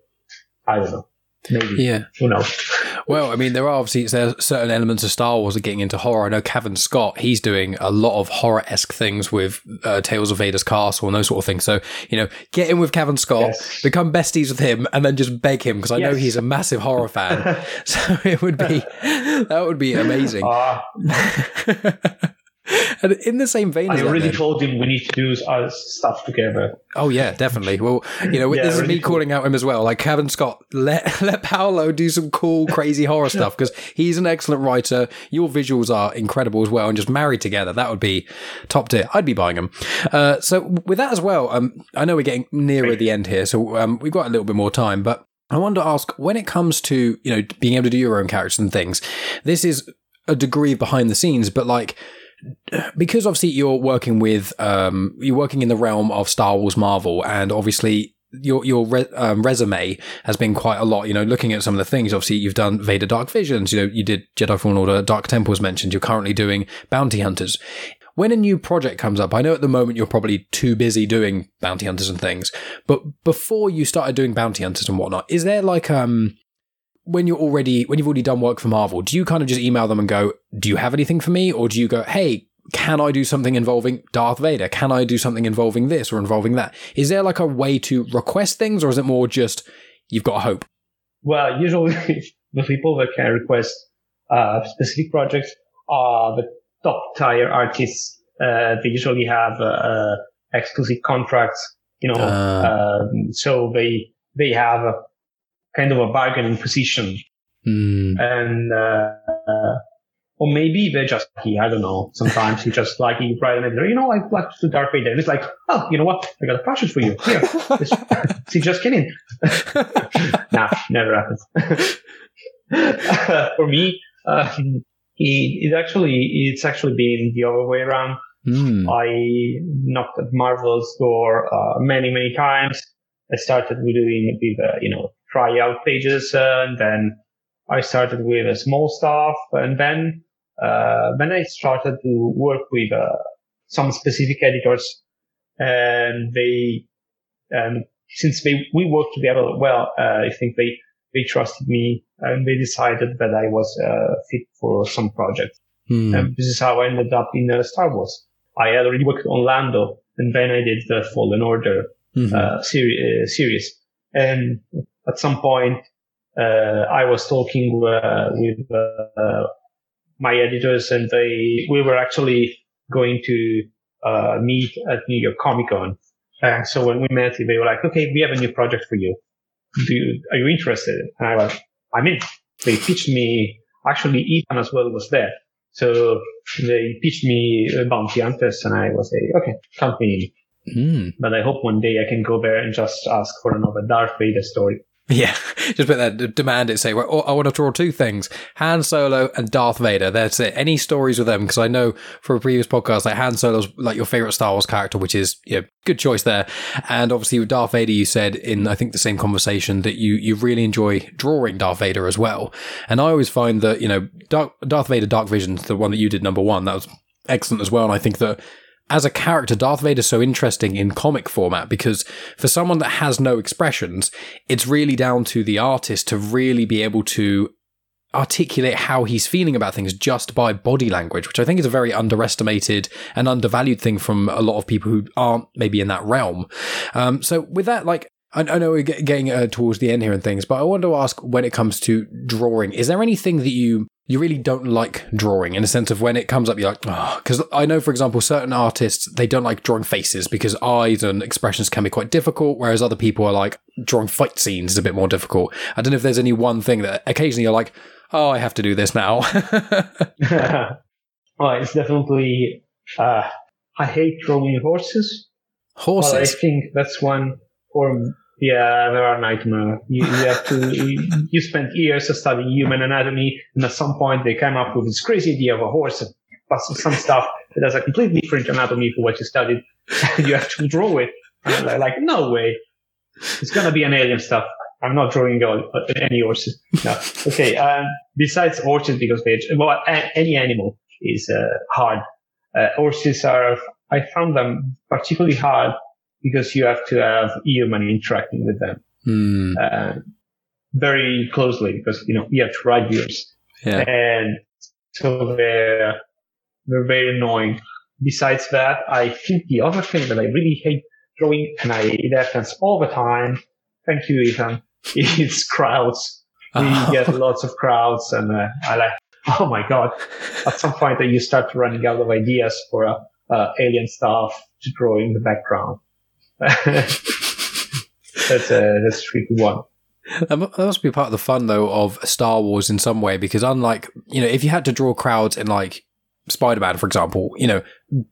I don't know. Maybe. Yeah. Who knows? Well, I mean, there are obviously there are certain elements of Star Wars are getting into horror. I know Cavan Scott, he's doing a lot of horror esque things with uh, Tales of Vader's Castle and those sort of things. So, you know, get in with Cavan Scott, yes. become besties with him, and then just beg him because I yes. know he's a massive horror fan. so it would be, that would be amazing. Uh. And in the same vein, I as that already then- told him we need to do uh, stuff together. Oh yeah, definitely. Well, you know, Yeah, this is really me cool. calling out him as well. Like Cavan Scott, let let Paolo do some cool, crazy horror stuff because he's an excellent writer. Your visuals are incredible as well, and just married together, that would be top tier. I'd be buying them. Uh, so with that as well, um, I know we're getting nearer the end here, so um, we've got a little bit more time, but. I wanted to ask when it comes to, you know, being able to do your own characters and things, this is a degree behind the scenes, but like because obviously you're working with um, you're working in the realm of Star Wars Marvel, and obviously your your re- um, resume has been quite a lot. You know, looking at some of the things, obviously you've done Vader Dark Visions. You know, you did Jedi Fallen Order, Dark Temples mentioned. You're currently doing Bounty Hunters. When a new project comes up, I know at the moment you're probably too busy doing bounty hunters and things, but before you started doing bounty hunters and whatnot, is there like um when you're already when you've already done work for Marvel, do you kind of just email them and go, "Do you have anything for me?" or do you go, "Hey, can I do something involving Darth Vader? Can I do something involving this or involving that?" Is there like a way to request things, or is it more just you've got hope? Well, usually the people that can request uh, specific projects are the top tier artists. Uh, they usually have uh, uh, exclusive contracts, you know, Ah. um, so they they have a kind of a bargaining position, Hmm. and uh, uh, or maybe they're just lucky. I don't know. Sometimes you just like you write them, you know, I'd like to Darth Vader, and it's like, oh, you know what? I got a project for you. Here, see, just kidding. nah, never happens. For me, um, it, it actually it's actually been the other way around. Hmm. I knocked at Marvel's door uh, many many times. I started with doing with uh, you know tryout pages, uh, and then I started with a small stuff, and then uh, then I started to work with uh, some specific editors, and they and since they we worked together well, uh, I think they they trusted me and they decided that I was uh, fit for some project. Hmm. And this is how I ended up in uh, Star Wars. I had already worked on Lando, and then I did the Fallen Order Mhm. uh, seri- uh, series. And at some point, uh, I was talking uh, with uh, my editors, and they we were actually going to uh, meet at New York Comic Con. And so when we met, they were like, "Okay, we have a new project for you. Do you, are you interested?" And I was, "I'm in." They pitched me. Actually, Ethan as well was there. So they pitched me Bounty Hunters, and I was like, "Okay, count me in." Hmm. But I hope one day I can go there and just ask for another Darth Vader story. Yeah, just put that demand it. Say, well, I want to draw two things: Han Solo and Darth Vader. That's it. Any stories with them? Because I know from a previous podcast, like Han Solo's like your favorite Star Wars character, which is yeah, good choice there. And obviously with Darth Vader, you said in I think the same conversation that you you really enjoy drawing Darth Vader as well. And I always find that you know Darth, Darth Vader Dark Visions, the one that you did number one, that was excellent as well. And I think that as a character, Darth Vader's so interesting in comic format because for someone that has no expressions, it's really down to the artist to really be able to articulate how he's feeling about things just by body language, which I think is a very underestimated and undervalued thing from a lot of people who aren't maybe in that realm. Um, so with that, like, I, I know we're getting uh, towards the end here and things, but I wanted to ask when it comes to drawing, is there anything that you you really don't like drawing in a sense of when it comes up, you're like, oh, because I know, for example, certain artists, they don't like drawing faces because eyes and expressions can be quite difficult, whereas other people are like, drawing fight scenes is a bit more difficult. I don't know if there's any one thing that occasionally you're like, oh, I have to do this now. well, it's definitely. Uh, I hate drawing horses. Well, I think that's one form. Yeah, they are a nightmare. You, you have to. you, spend years studying human anatomy, and at some point they come up with this crazy idea of a horse, plus some stuff that has a completely different anatomy for what you studied. and you have to draw it. And I'm like, no way. It's gonna be an alien stuff. I'm not drawing all, any horses. No. Okay. Um, besides horses, because they, well, a- any animal is uh, hard. Uh, horses are. I found them particularly hard because you have to have human interacting with them Hmm. uh, very closely because you know you have to write yours, yeah. and so they're they're very annoying. Besides that, I think the other thing that I really hate drawing, and I it happens all the time. Thank you, Ethan. Is crowds. We get lots of crowds, and uh, I like oh my god! At some point, that you start running out of ideas for uh, uh, alien stuff to draw in the background. That's a that's a tricky one. That must be part of the fun, though, of Star Wars in some way, because unlike, you know, if you had to draw crowds in like Spider Man, for example, you know,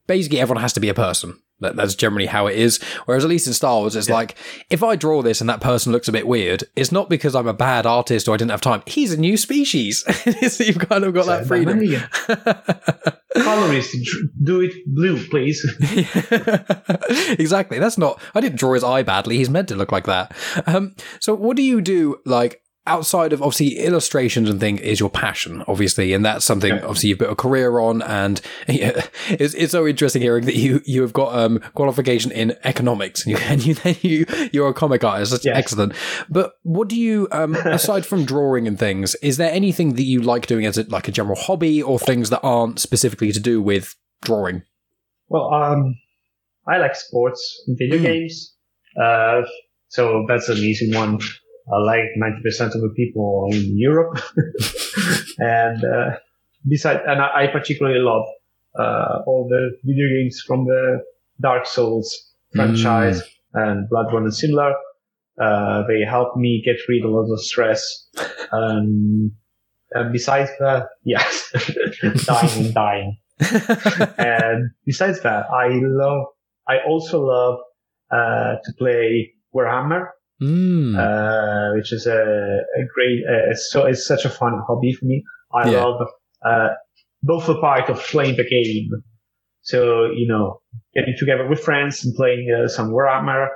basically everyone has to be a person. That, that's generally how it is. Whereas at least in Star Wars, it's yeah. like if I draw this and that person looks a bit weird, it's not because I'm a bad artist or I didn't have time. He's a new species. so you've kind of got so that freedom. Colorist, do it blue, please. exactly. That's not. I didn't draw his eye badly. He's meant to look like that. Um, so what do you do? Like outside of obviously illustrations and things is your passion, obviously, and that's something yeah. obviously you've built a career on. And yeah, it's, it's so interesting hearing that you you have got um, qualification in economics, and you and you then you you're a comic artist. That's yes. excellent. But what do you um, aside from drawing and things? Is there anything that you like doing as a, like a general hobby, or things that aren't specifically to do with drawing? Well, um, I like sports, video mm. games. Uh, so that's an easy one uh, like 90% of the people in Europe. and uh, besides, and I, particularly love uh, all the video games from the Dark Souls franchise mm. and Bloodborne and similar. Uh, they help me get rid of a lot of stress. Um, and besides that, yes, dying and dying. and besides that, I love, I also love, uh, to play Warhammer mm. uh, which is a, a great, uh, so it's such a fun hobby for me. I yeah. love uh, both the part of playing the game. So, you know, getting together with friends and playing uh, some Warhammer,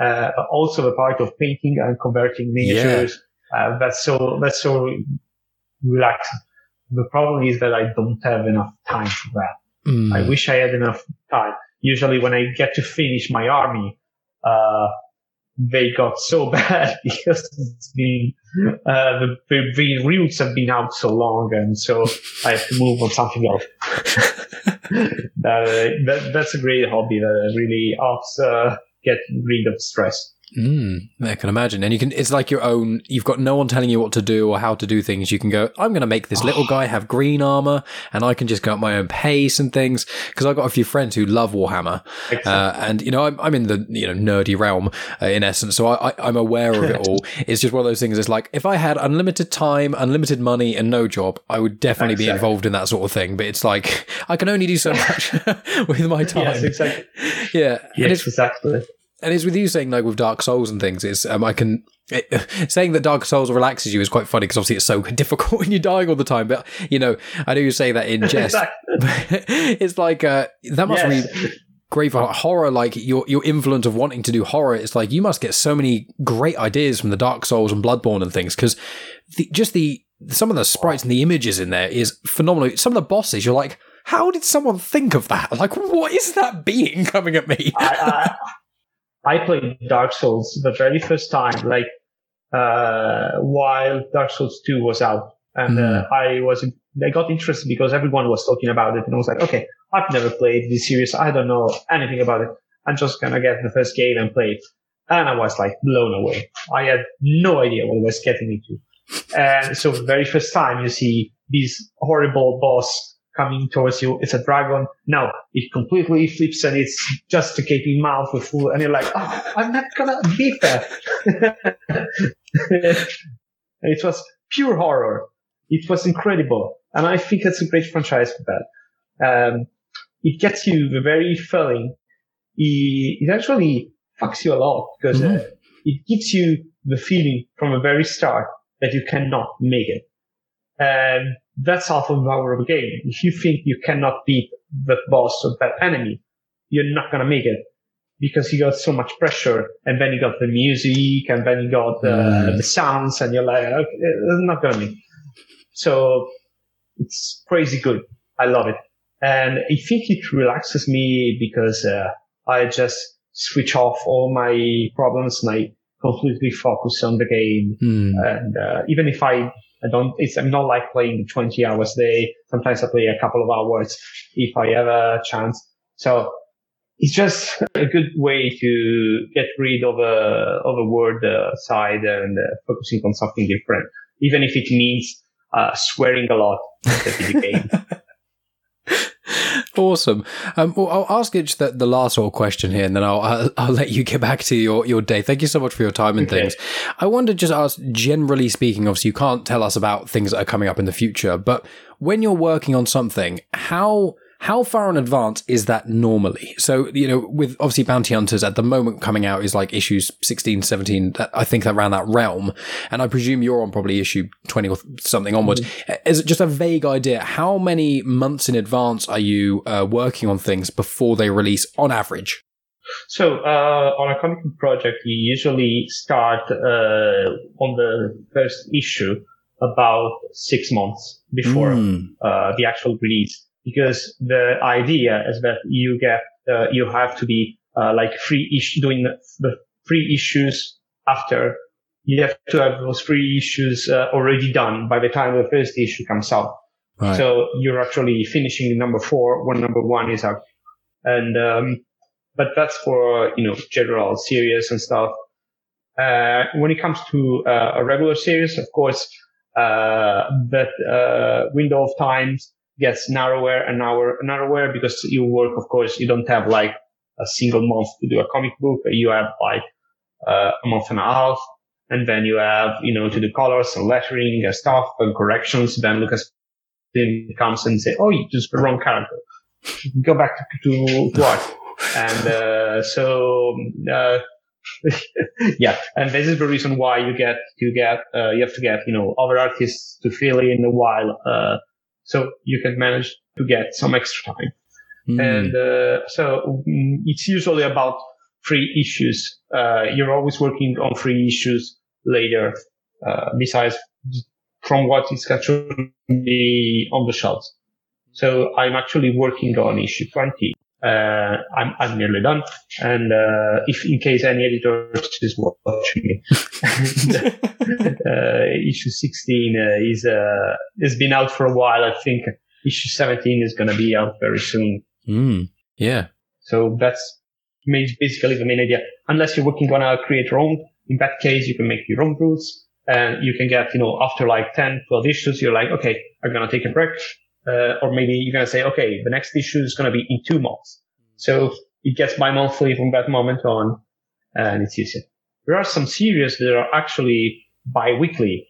uh, also the part of painting and converting miniatures. Yeah. Uh, that's so, that's so relaxing. The problem is that I don't have enough time for that. Mm. I wish I had enough time. Usually when I get to finish my army, uh, they got so bad because it's been uh, the, the, the roots have been out so long, and so I have to move on something else. uh, that, that's a great hobby that really helps uh, get rid of stress. Mm, I can imagine. And you can, it's like your own, you've got no one telling you what to do or how to do things. You can go, I'm going to make this little guy have green armor and I can just go at my own pace and things. Cause I've got a few friends who love Warhammer. Uh, and, you know, I'm, I'm in the, you know, nerdy realm uh, in essence. So I, I, am aware of it all. it's just one of those things. It's like, if I had unlimited time, unlimited money and no job, I would definitely exactly. be involved in that sort of thing. But it's like, I can only do so much with my time. Yes, exactly. Yeah. Yes, exactly and it's with you saying like with Dark Souls and things. Is um, I can it, saying that Dark Souls relaxes you is quite funny because obviously it's so difficult when you're dying all the time. But you know, I know you say that in jest. it's like uh, that must yes. be great for horror. Like your your influence of wanting to do horror. It's like you must get so many great ideas from the Dark Souls and Bloodborne and things because just the some of the sprites and the images in there is phenomenal. Some of the bosses, you're like. How did someone think of that? Like, what is that being coming at me? I, I played Dark Souls the very first time, like uh, while Dark Souls 2 was out. And mm. uh, I was, I got interested because everyone was talking about it. And I was like, okay, I've never played this series. I don't know anything about it. I'm just going to get the first game and play it. And I was like blown away. I had no idea what I was getting into. And so the very first time you see this horrible boss coming towards you. It's a dragon. No, it completely flips and it's just a gaping mouth with full, and you're like, oh, I'm not gonna beat that. it was pure horror. It was incredible. And I think it's a great franchise for that. Um, it gets you the very feeling. It, it actually fucks you a lot because mm-hmm. uh, it gives you the feeling from the very start that you cannot make it. And that's half of the power of a game. If you think you cannot beat that boss or that enemy, you're not going to make it because you got so much pressure and then you got the music and then you got the, mm. the sounds and you're like, okay, it's not going to make So it's crazy good. I love it. And I think it relaxes me because uh, I just switch off all my problems and I completely focus on the game. Mm. And uh, even if I I don't, it's, I'm not like playing 20 hours a day. Sometimes I play a couple of hours if I have a chance. So it's just a good way to get rid of a, of a word uh, side and uh, focusing on something different, even if it means uh, swearing a lot. the game. Awesome. Um, well, I'll ask just the, the last sort of question here, and then I'll, I'll, I'll let you get back to your, your day. Thank you so much for your time and okay. things. I wanted to just ask, generally speaking, obviously you can't tell us about things that are coming up in the future, but when you're working on something, how how far in advance is that normally? So, you know, with obviously Bounty Hunters at the moment coming out is like issues 16, 17, I think around that realm. And I presume you're on probably issue 20 or something onwards. Mm-hmm. Is it just a vague idea? How many months in advance are you uh, working on things before they release on average? So, uh, on a comic project, you usually start uh, on the first issue about six months before mm. the actual release because the idea is that you get uh, you have to be uh, like free issue doing the free issues after you have to have those free issues uh, already done by the time the first issue comes out. Right. So you're actually finishing number four when number one is out. And, um, but that's for, you know, general series and stuff. Uh, when it comes to uh, a regular series, of course, uh, that, uh, window of times gets narrower and narrower, narrower because you work, of course, you don't have like a single month to do a comic book. You have like uh, a month and a half. And then you have, you know, to do colors and lettering and stuff and corrections. Then Lucas comes and say, Oh, you just the wrong character. Go back to, to, art. and, uh, so, uh, yeah, and this is the reason why you get you get uh, you have to get you know other artists to fill in while uh, so you can manage to get some extra time. Mm. And uh, so mm, it's usually about free issues. Uh, you're always working on free issues later, uh, besides from what is actually on the shelves. So I'm actually working on issue 20. Uh, I'm, I'm nearly done. And, uh, if in case any editor is watching me, uh, issue 16 uh, is, uh, has been out for a while. I think issue 17 is going to be out very soon. Mm, yeah. So that's basically the main idea. Unless you're working on a create your own, in that case, you can make your own rules and you can get, you know, after like 10, 12 issues, you're like, okay, I'm going to take a break uh, or maybe you're going to say, okay, the next issue is going to be in two months. So it gets bi-monthly from that moment on, and it's easier. There are some series that are actually bi-weekly.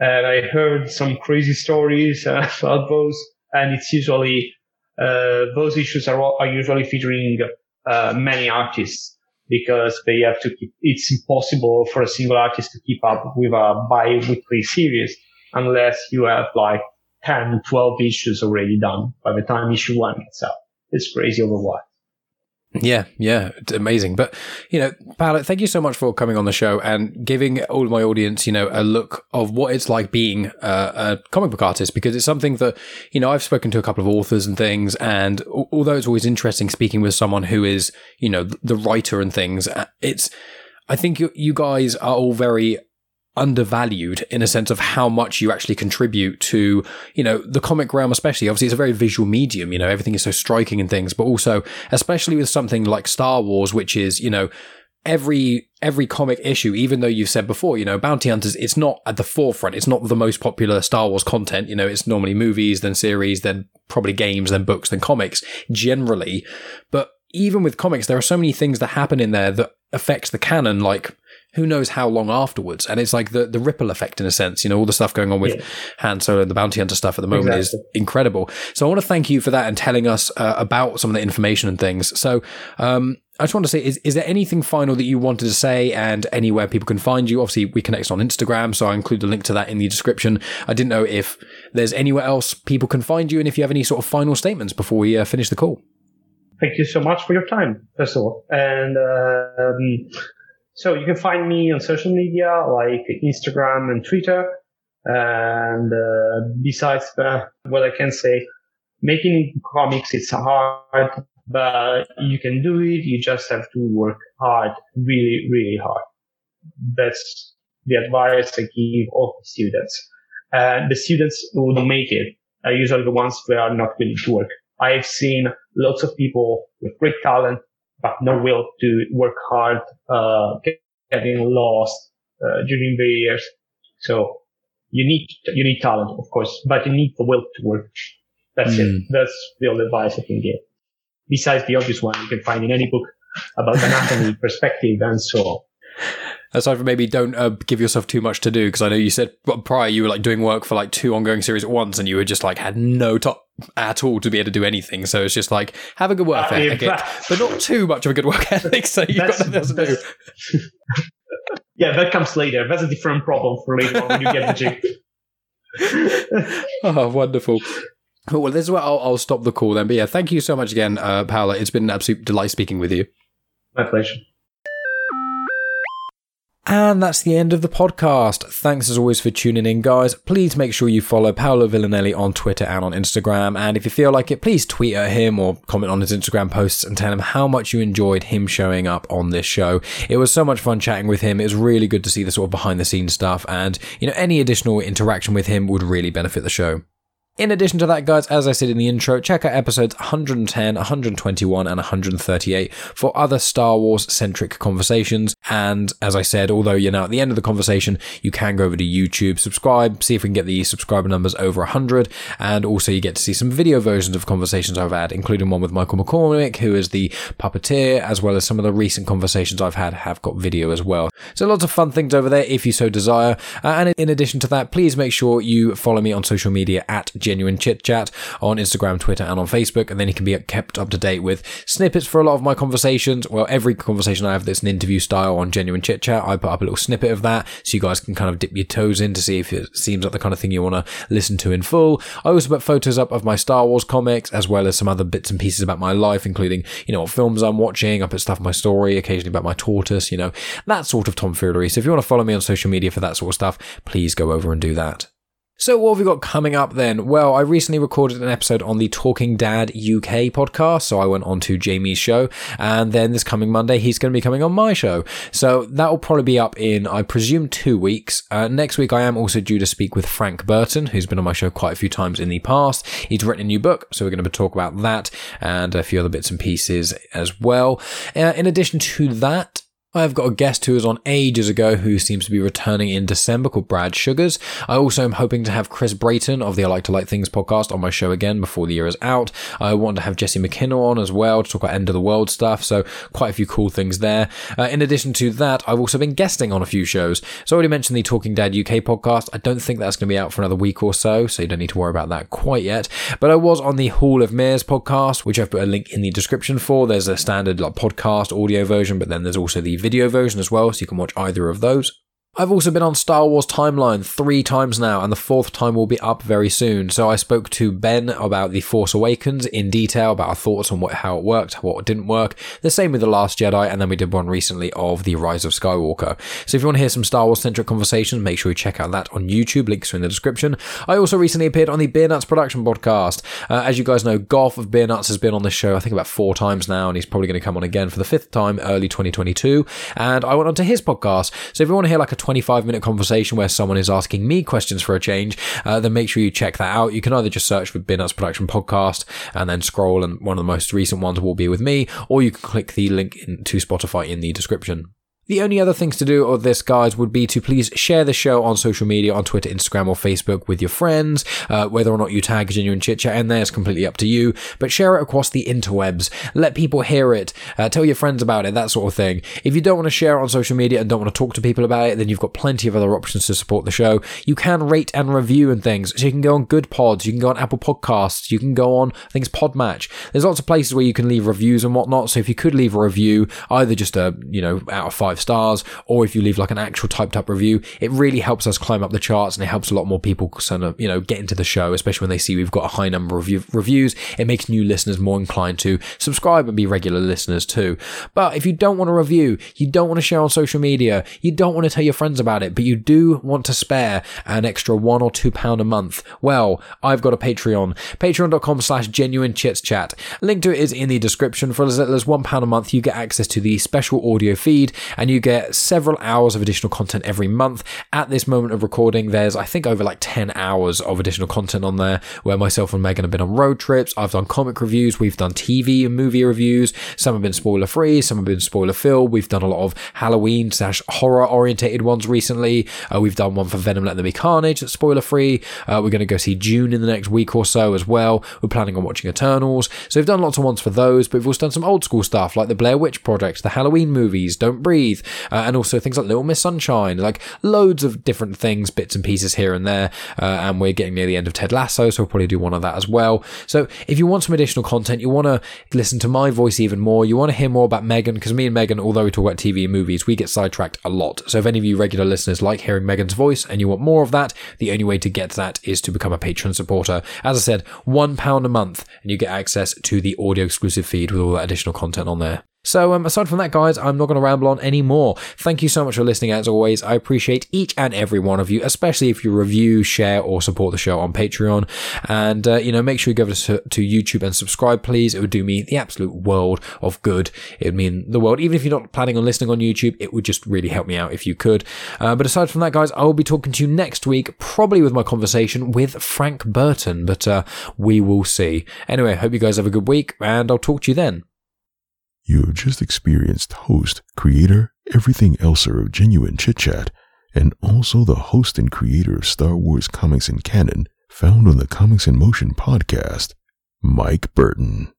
And I heard some crazy stories uh, about those, and it's usually, uh, those issues are, are usually featuring, uh, many artists because they have to keep, it's impossible for a single artist to keep up with a bi-weekly series unless you have like 10, 12 issues already done by the time issue one gets out. It's crazy over what. Yeah, yeah, it's amazing. But, you know, Paolo, thank you so much for coming on the show and giving all my audience, you know, a look of what it's like being a comic book artist because it's something that, you know, I've spoken to a couple of authors and things. And although it's always interesting speaking with someone who is, you know, the writer and things, uh, it's, I think you, you guys are all very undervalued in a sense of how much you actually contribute to, you know, the comic realm, especially. Obviously, it's a very visual medium, you know, everything is so striking and things, but also, especially with something like Star Wars, which is, you know, every every comic issue even though you've said before you know bounty hunters it's not at the forefront. It's not the most popular star wars content. You know it's normally movies then series then probably games then books then comics generally. But even with comics there are so many things that happen in there that affects the canon like who knows how long afterwards. And it's like the, the ripple effect in a sense, you know, all the stuff going on with yeah. Han Solo and the bounty hunter stuff at the moment exactly. is incredible. So I want to thank you for that and telling us uh, about some of the information and things. So, um, I just want to say, is, is there anything final that you wanted to say and anywhere people can find you? Obviously, we connect on Instagram, so I include a link to that in the description. I didn't know if there's anywhere else people can find you and if you have any sort of final statements before we uh, finish the call. Thank you so much for your time, first of all. And uh, um, so you can find me on social media like Instagram and Twitter. And uh, besides that, what I can say, making comics, it's hard, but you can do it. You just have to work hard, really, really hard. That's the advice I give all the students. And the students who don't make it are usually the ones who are not willing to work. I've seen lots of people with great talent but no will to work hard, uh, getting lost uh, during the years. So You need you need talent, of course, but you need the will to work. That's mm. it. That's the only advice I can give. Besides the obvious one you can find in any book about anatomy, perspective, and so on. Aside from maybe don't uh, give yourself too much to do, because I know you said prior you were like doing work for like two ongoing series at once, and you were just like had no top at all to be able to do anything. So it's just like have a good work ethic, but not too much of a good work ethic. So you've got nothing else to do. yeah, that comes later. That's a different problem for later on when you get the gym. oh, wonderful. Well, this is where I'll, I'll, stop the call then. But yeah, thank you so much again, uh, Paolo. It's been an absolute delight speaking with you. My pleasure. And that's the end of the podcast. Thanks as always for tuning in, guys. Please make sure you follow Paolo Villanelli on Twitter and on Instagram. And if you feel like it, please tweet at him or comment on his Instagram posts and tell him how much you enjoyed him showing up on this show. It was so much fun chatting with him. It was really good to see the sort of behind the scenes stuff. And, you know, any additional interaction with him would really benefit the show. In addition to that, guys, as I said in the intro, check out episodes 110, 121, and 138 for other Star Wars centric conversations. And as I said, although you're now at the end of the conversation, you can go over to YouTube, subscribe, see if we can get the subscriber numbers over 100. And also, you get to see some video versions of conversations I've had, including one with Michael McCormick, who is the puppeteer, as well as some of the recent conversations I've had have got video as well. So, lots of fun things over there if you so desire. Uh, and in addition to that, please make sure you follow me on social media at genuine chit chat on Instagram, Twitter, and on Facebook. And then you can be kept up to date with snippets for a lot of my conversations. Well, every conversation I have that's an interview style on genuine chit chat, I put up a little snippet of that so you guys can kind of dip your toes in to see if it seems like the kind of thing you want to listen to in full. I also put photos up of my Star Wars comics as well as some other bits and pieces about my life, including, you know, what films I'm watching. I put stuff in my story, occasionally about my tortoise, you know, that sort of tomfoolery. So if you want to follow me on social media for that sort of stuff, please go over and do that. So, what have we got coming up then? Well, I recently recorded an episode on the Talking Dad UK podcast. So, I went on to Jamie's show, and then this coming Monday, he's going to be coming on my show. So, that will probably be up in, I presume, two weeks. Uh, next week, I am also due to speak with Frank Burton, who's been on my show quite a few times in the past. He's written a new book, so we're going to talk about that and a few other bits and pieces as well. Uh, in addition to that, I've got a guest who was on ages ago who seems to be returning in December called Brad Sugars. I also am hoping to have Chris Brayton of the I Like to Like Things podcast on my show again before the year is out. I want to have Jesse McKinnon on as well to talk about end of the world stuff. So quite a few cool things there. Uh, in addition to that, I've also been guesting on a few shows. So I already mentioned the Talking Dad UK podcast. I don't think that's going to be out for another week or so, so you don't need to worry about that quite yet. But I was on the Hall of Mirrors podcast, which I've put a link in the description for. There's a standard like podcast audio version, but then there's also the video version as well, so you can watch either of those. I've also been on Star Wars Timeline three times now, and the fourth time will be up very soon. So I spoke to Ben about The Force Awakens in detail about our thoughts on what, how it worked, what didn't work. The same with The Last Jedi, and then we did one recently of The Rise of Skywalker. So if you want to hear some Star Wars centric conversations, make sure you check out that on YouTube. Links are in the description. I also recently appeared on the Beer Nuts production podcast. Uh, as you guys know, Goff of Beer Nuts has been on the show, I think about four times now, and he's probably going to come on again for the fifth time early 2022. And I went on to his podcast. So if you want to hear like a 25 minute conversation where someone is asking me questions for a change, uh, then make sure you check that out. You can either just search for Beer Nuts Production Podcast and then scroll, and one of the most recent ones will be with me, or you can click the link to Spotify in the description. The only other things to do of this, guys, would be to please share the show on social media, on Twitter, Instagram, or Facebook with your friends. Uh, whether or not you tag Genuine Chit Chat in there is completely up to you, but share it across the interwebs. Let people hear it. Uh, tell your friends about it, that sort of thing. If you don't want to share it on social media and don't want to talk to people about it, then you've got plenty of other options to support the show. You can rate and review and things. So you can go on Good Pods, you can go on Apple Podcasts, you can go on, things Podmatch. There's lots of places where you can leave reviews and whatnot. So if you could leave a review, either just a, you know, out of five stars, or if you leave like an actual typed up review, it really helps us climb up the charts and it helps a lot more people kind of, you know, get into the show, especially when they see we've got a high number of reviews. It makes new listeners more inclined to subscribe and be regular listeners too. But if you don't want to review, you don't want to share on social media, you don't want to tell your friends about it, but you do want to spare an extra one or two pound a month, well, I've got a Patreon. Patreon.com slash genuine chits chat. Link to it is in the description. For as little as one pound a month, you get access to the special audio feed and you get several hours of additional content every month. At this moment of recording, there's, I think, over like 10 hours of additional content on there where myself and Megan have been on road trips. I've done comic reviews. We've done TV and movie reviews. Some have been spoiler free. Some have been spoiler filled. We've done a lot of Halloween slash horror orientated ones recently. Uh, we've done one for Venom Let There Be Carnage that's spoiler free. Uh, we're going to go see Dune in the next week or so as well. We're planning on watching Eternals. So we've done lots of ones for those, but we've also done some old school stuff like the Blair Witch Project, the Halloween movies, Don't Breathe, uh, and also things like Little Miss Sunshine, like loads of different things, bits and pieces here and there. Uh, and we're getting near the end of Ted Lasso, so we'll probably do one of that as well. So if you want some additional content, you want to listen to my voice even more, you want to hear more about Megan, because me and Megan, although we talk about TV and movies, we get sidetracked a lot. So if any of you regular listeners like hearing Megan's voice and you want more of that, the only way to get that is to become a Patreon supporter. As I said, one pound a month, and you get access to the audio exclusive feed with all that additional content on there. So, um, aside from that, guys, I'm not going to ramble on anymore. Thank you so much for listening. As always, I appreciate each and every one of you, especially if you review, share, or support the show on Patreon. And, uh, you know, make sure you go to, to YouTube and subscribe, please. It would do me the absolute world of good. It would mean the world. Even if you're not planning on listening on YouTube, it would just really help me out if you could. Uh, but aside from that, guys, I will be talking to you next week, probably with my conversation with Frank Burton, but uh, we will see. Anyway, hope you guys have a good week, and I'll talk to you then. You have just experienced host, creator, everything elser of Genuine Chit Chat, and also the host and creator of Star Wars comics and canon, found on the Comics in Motion podcast, Mike Burton.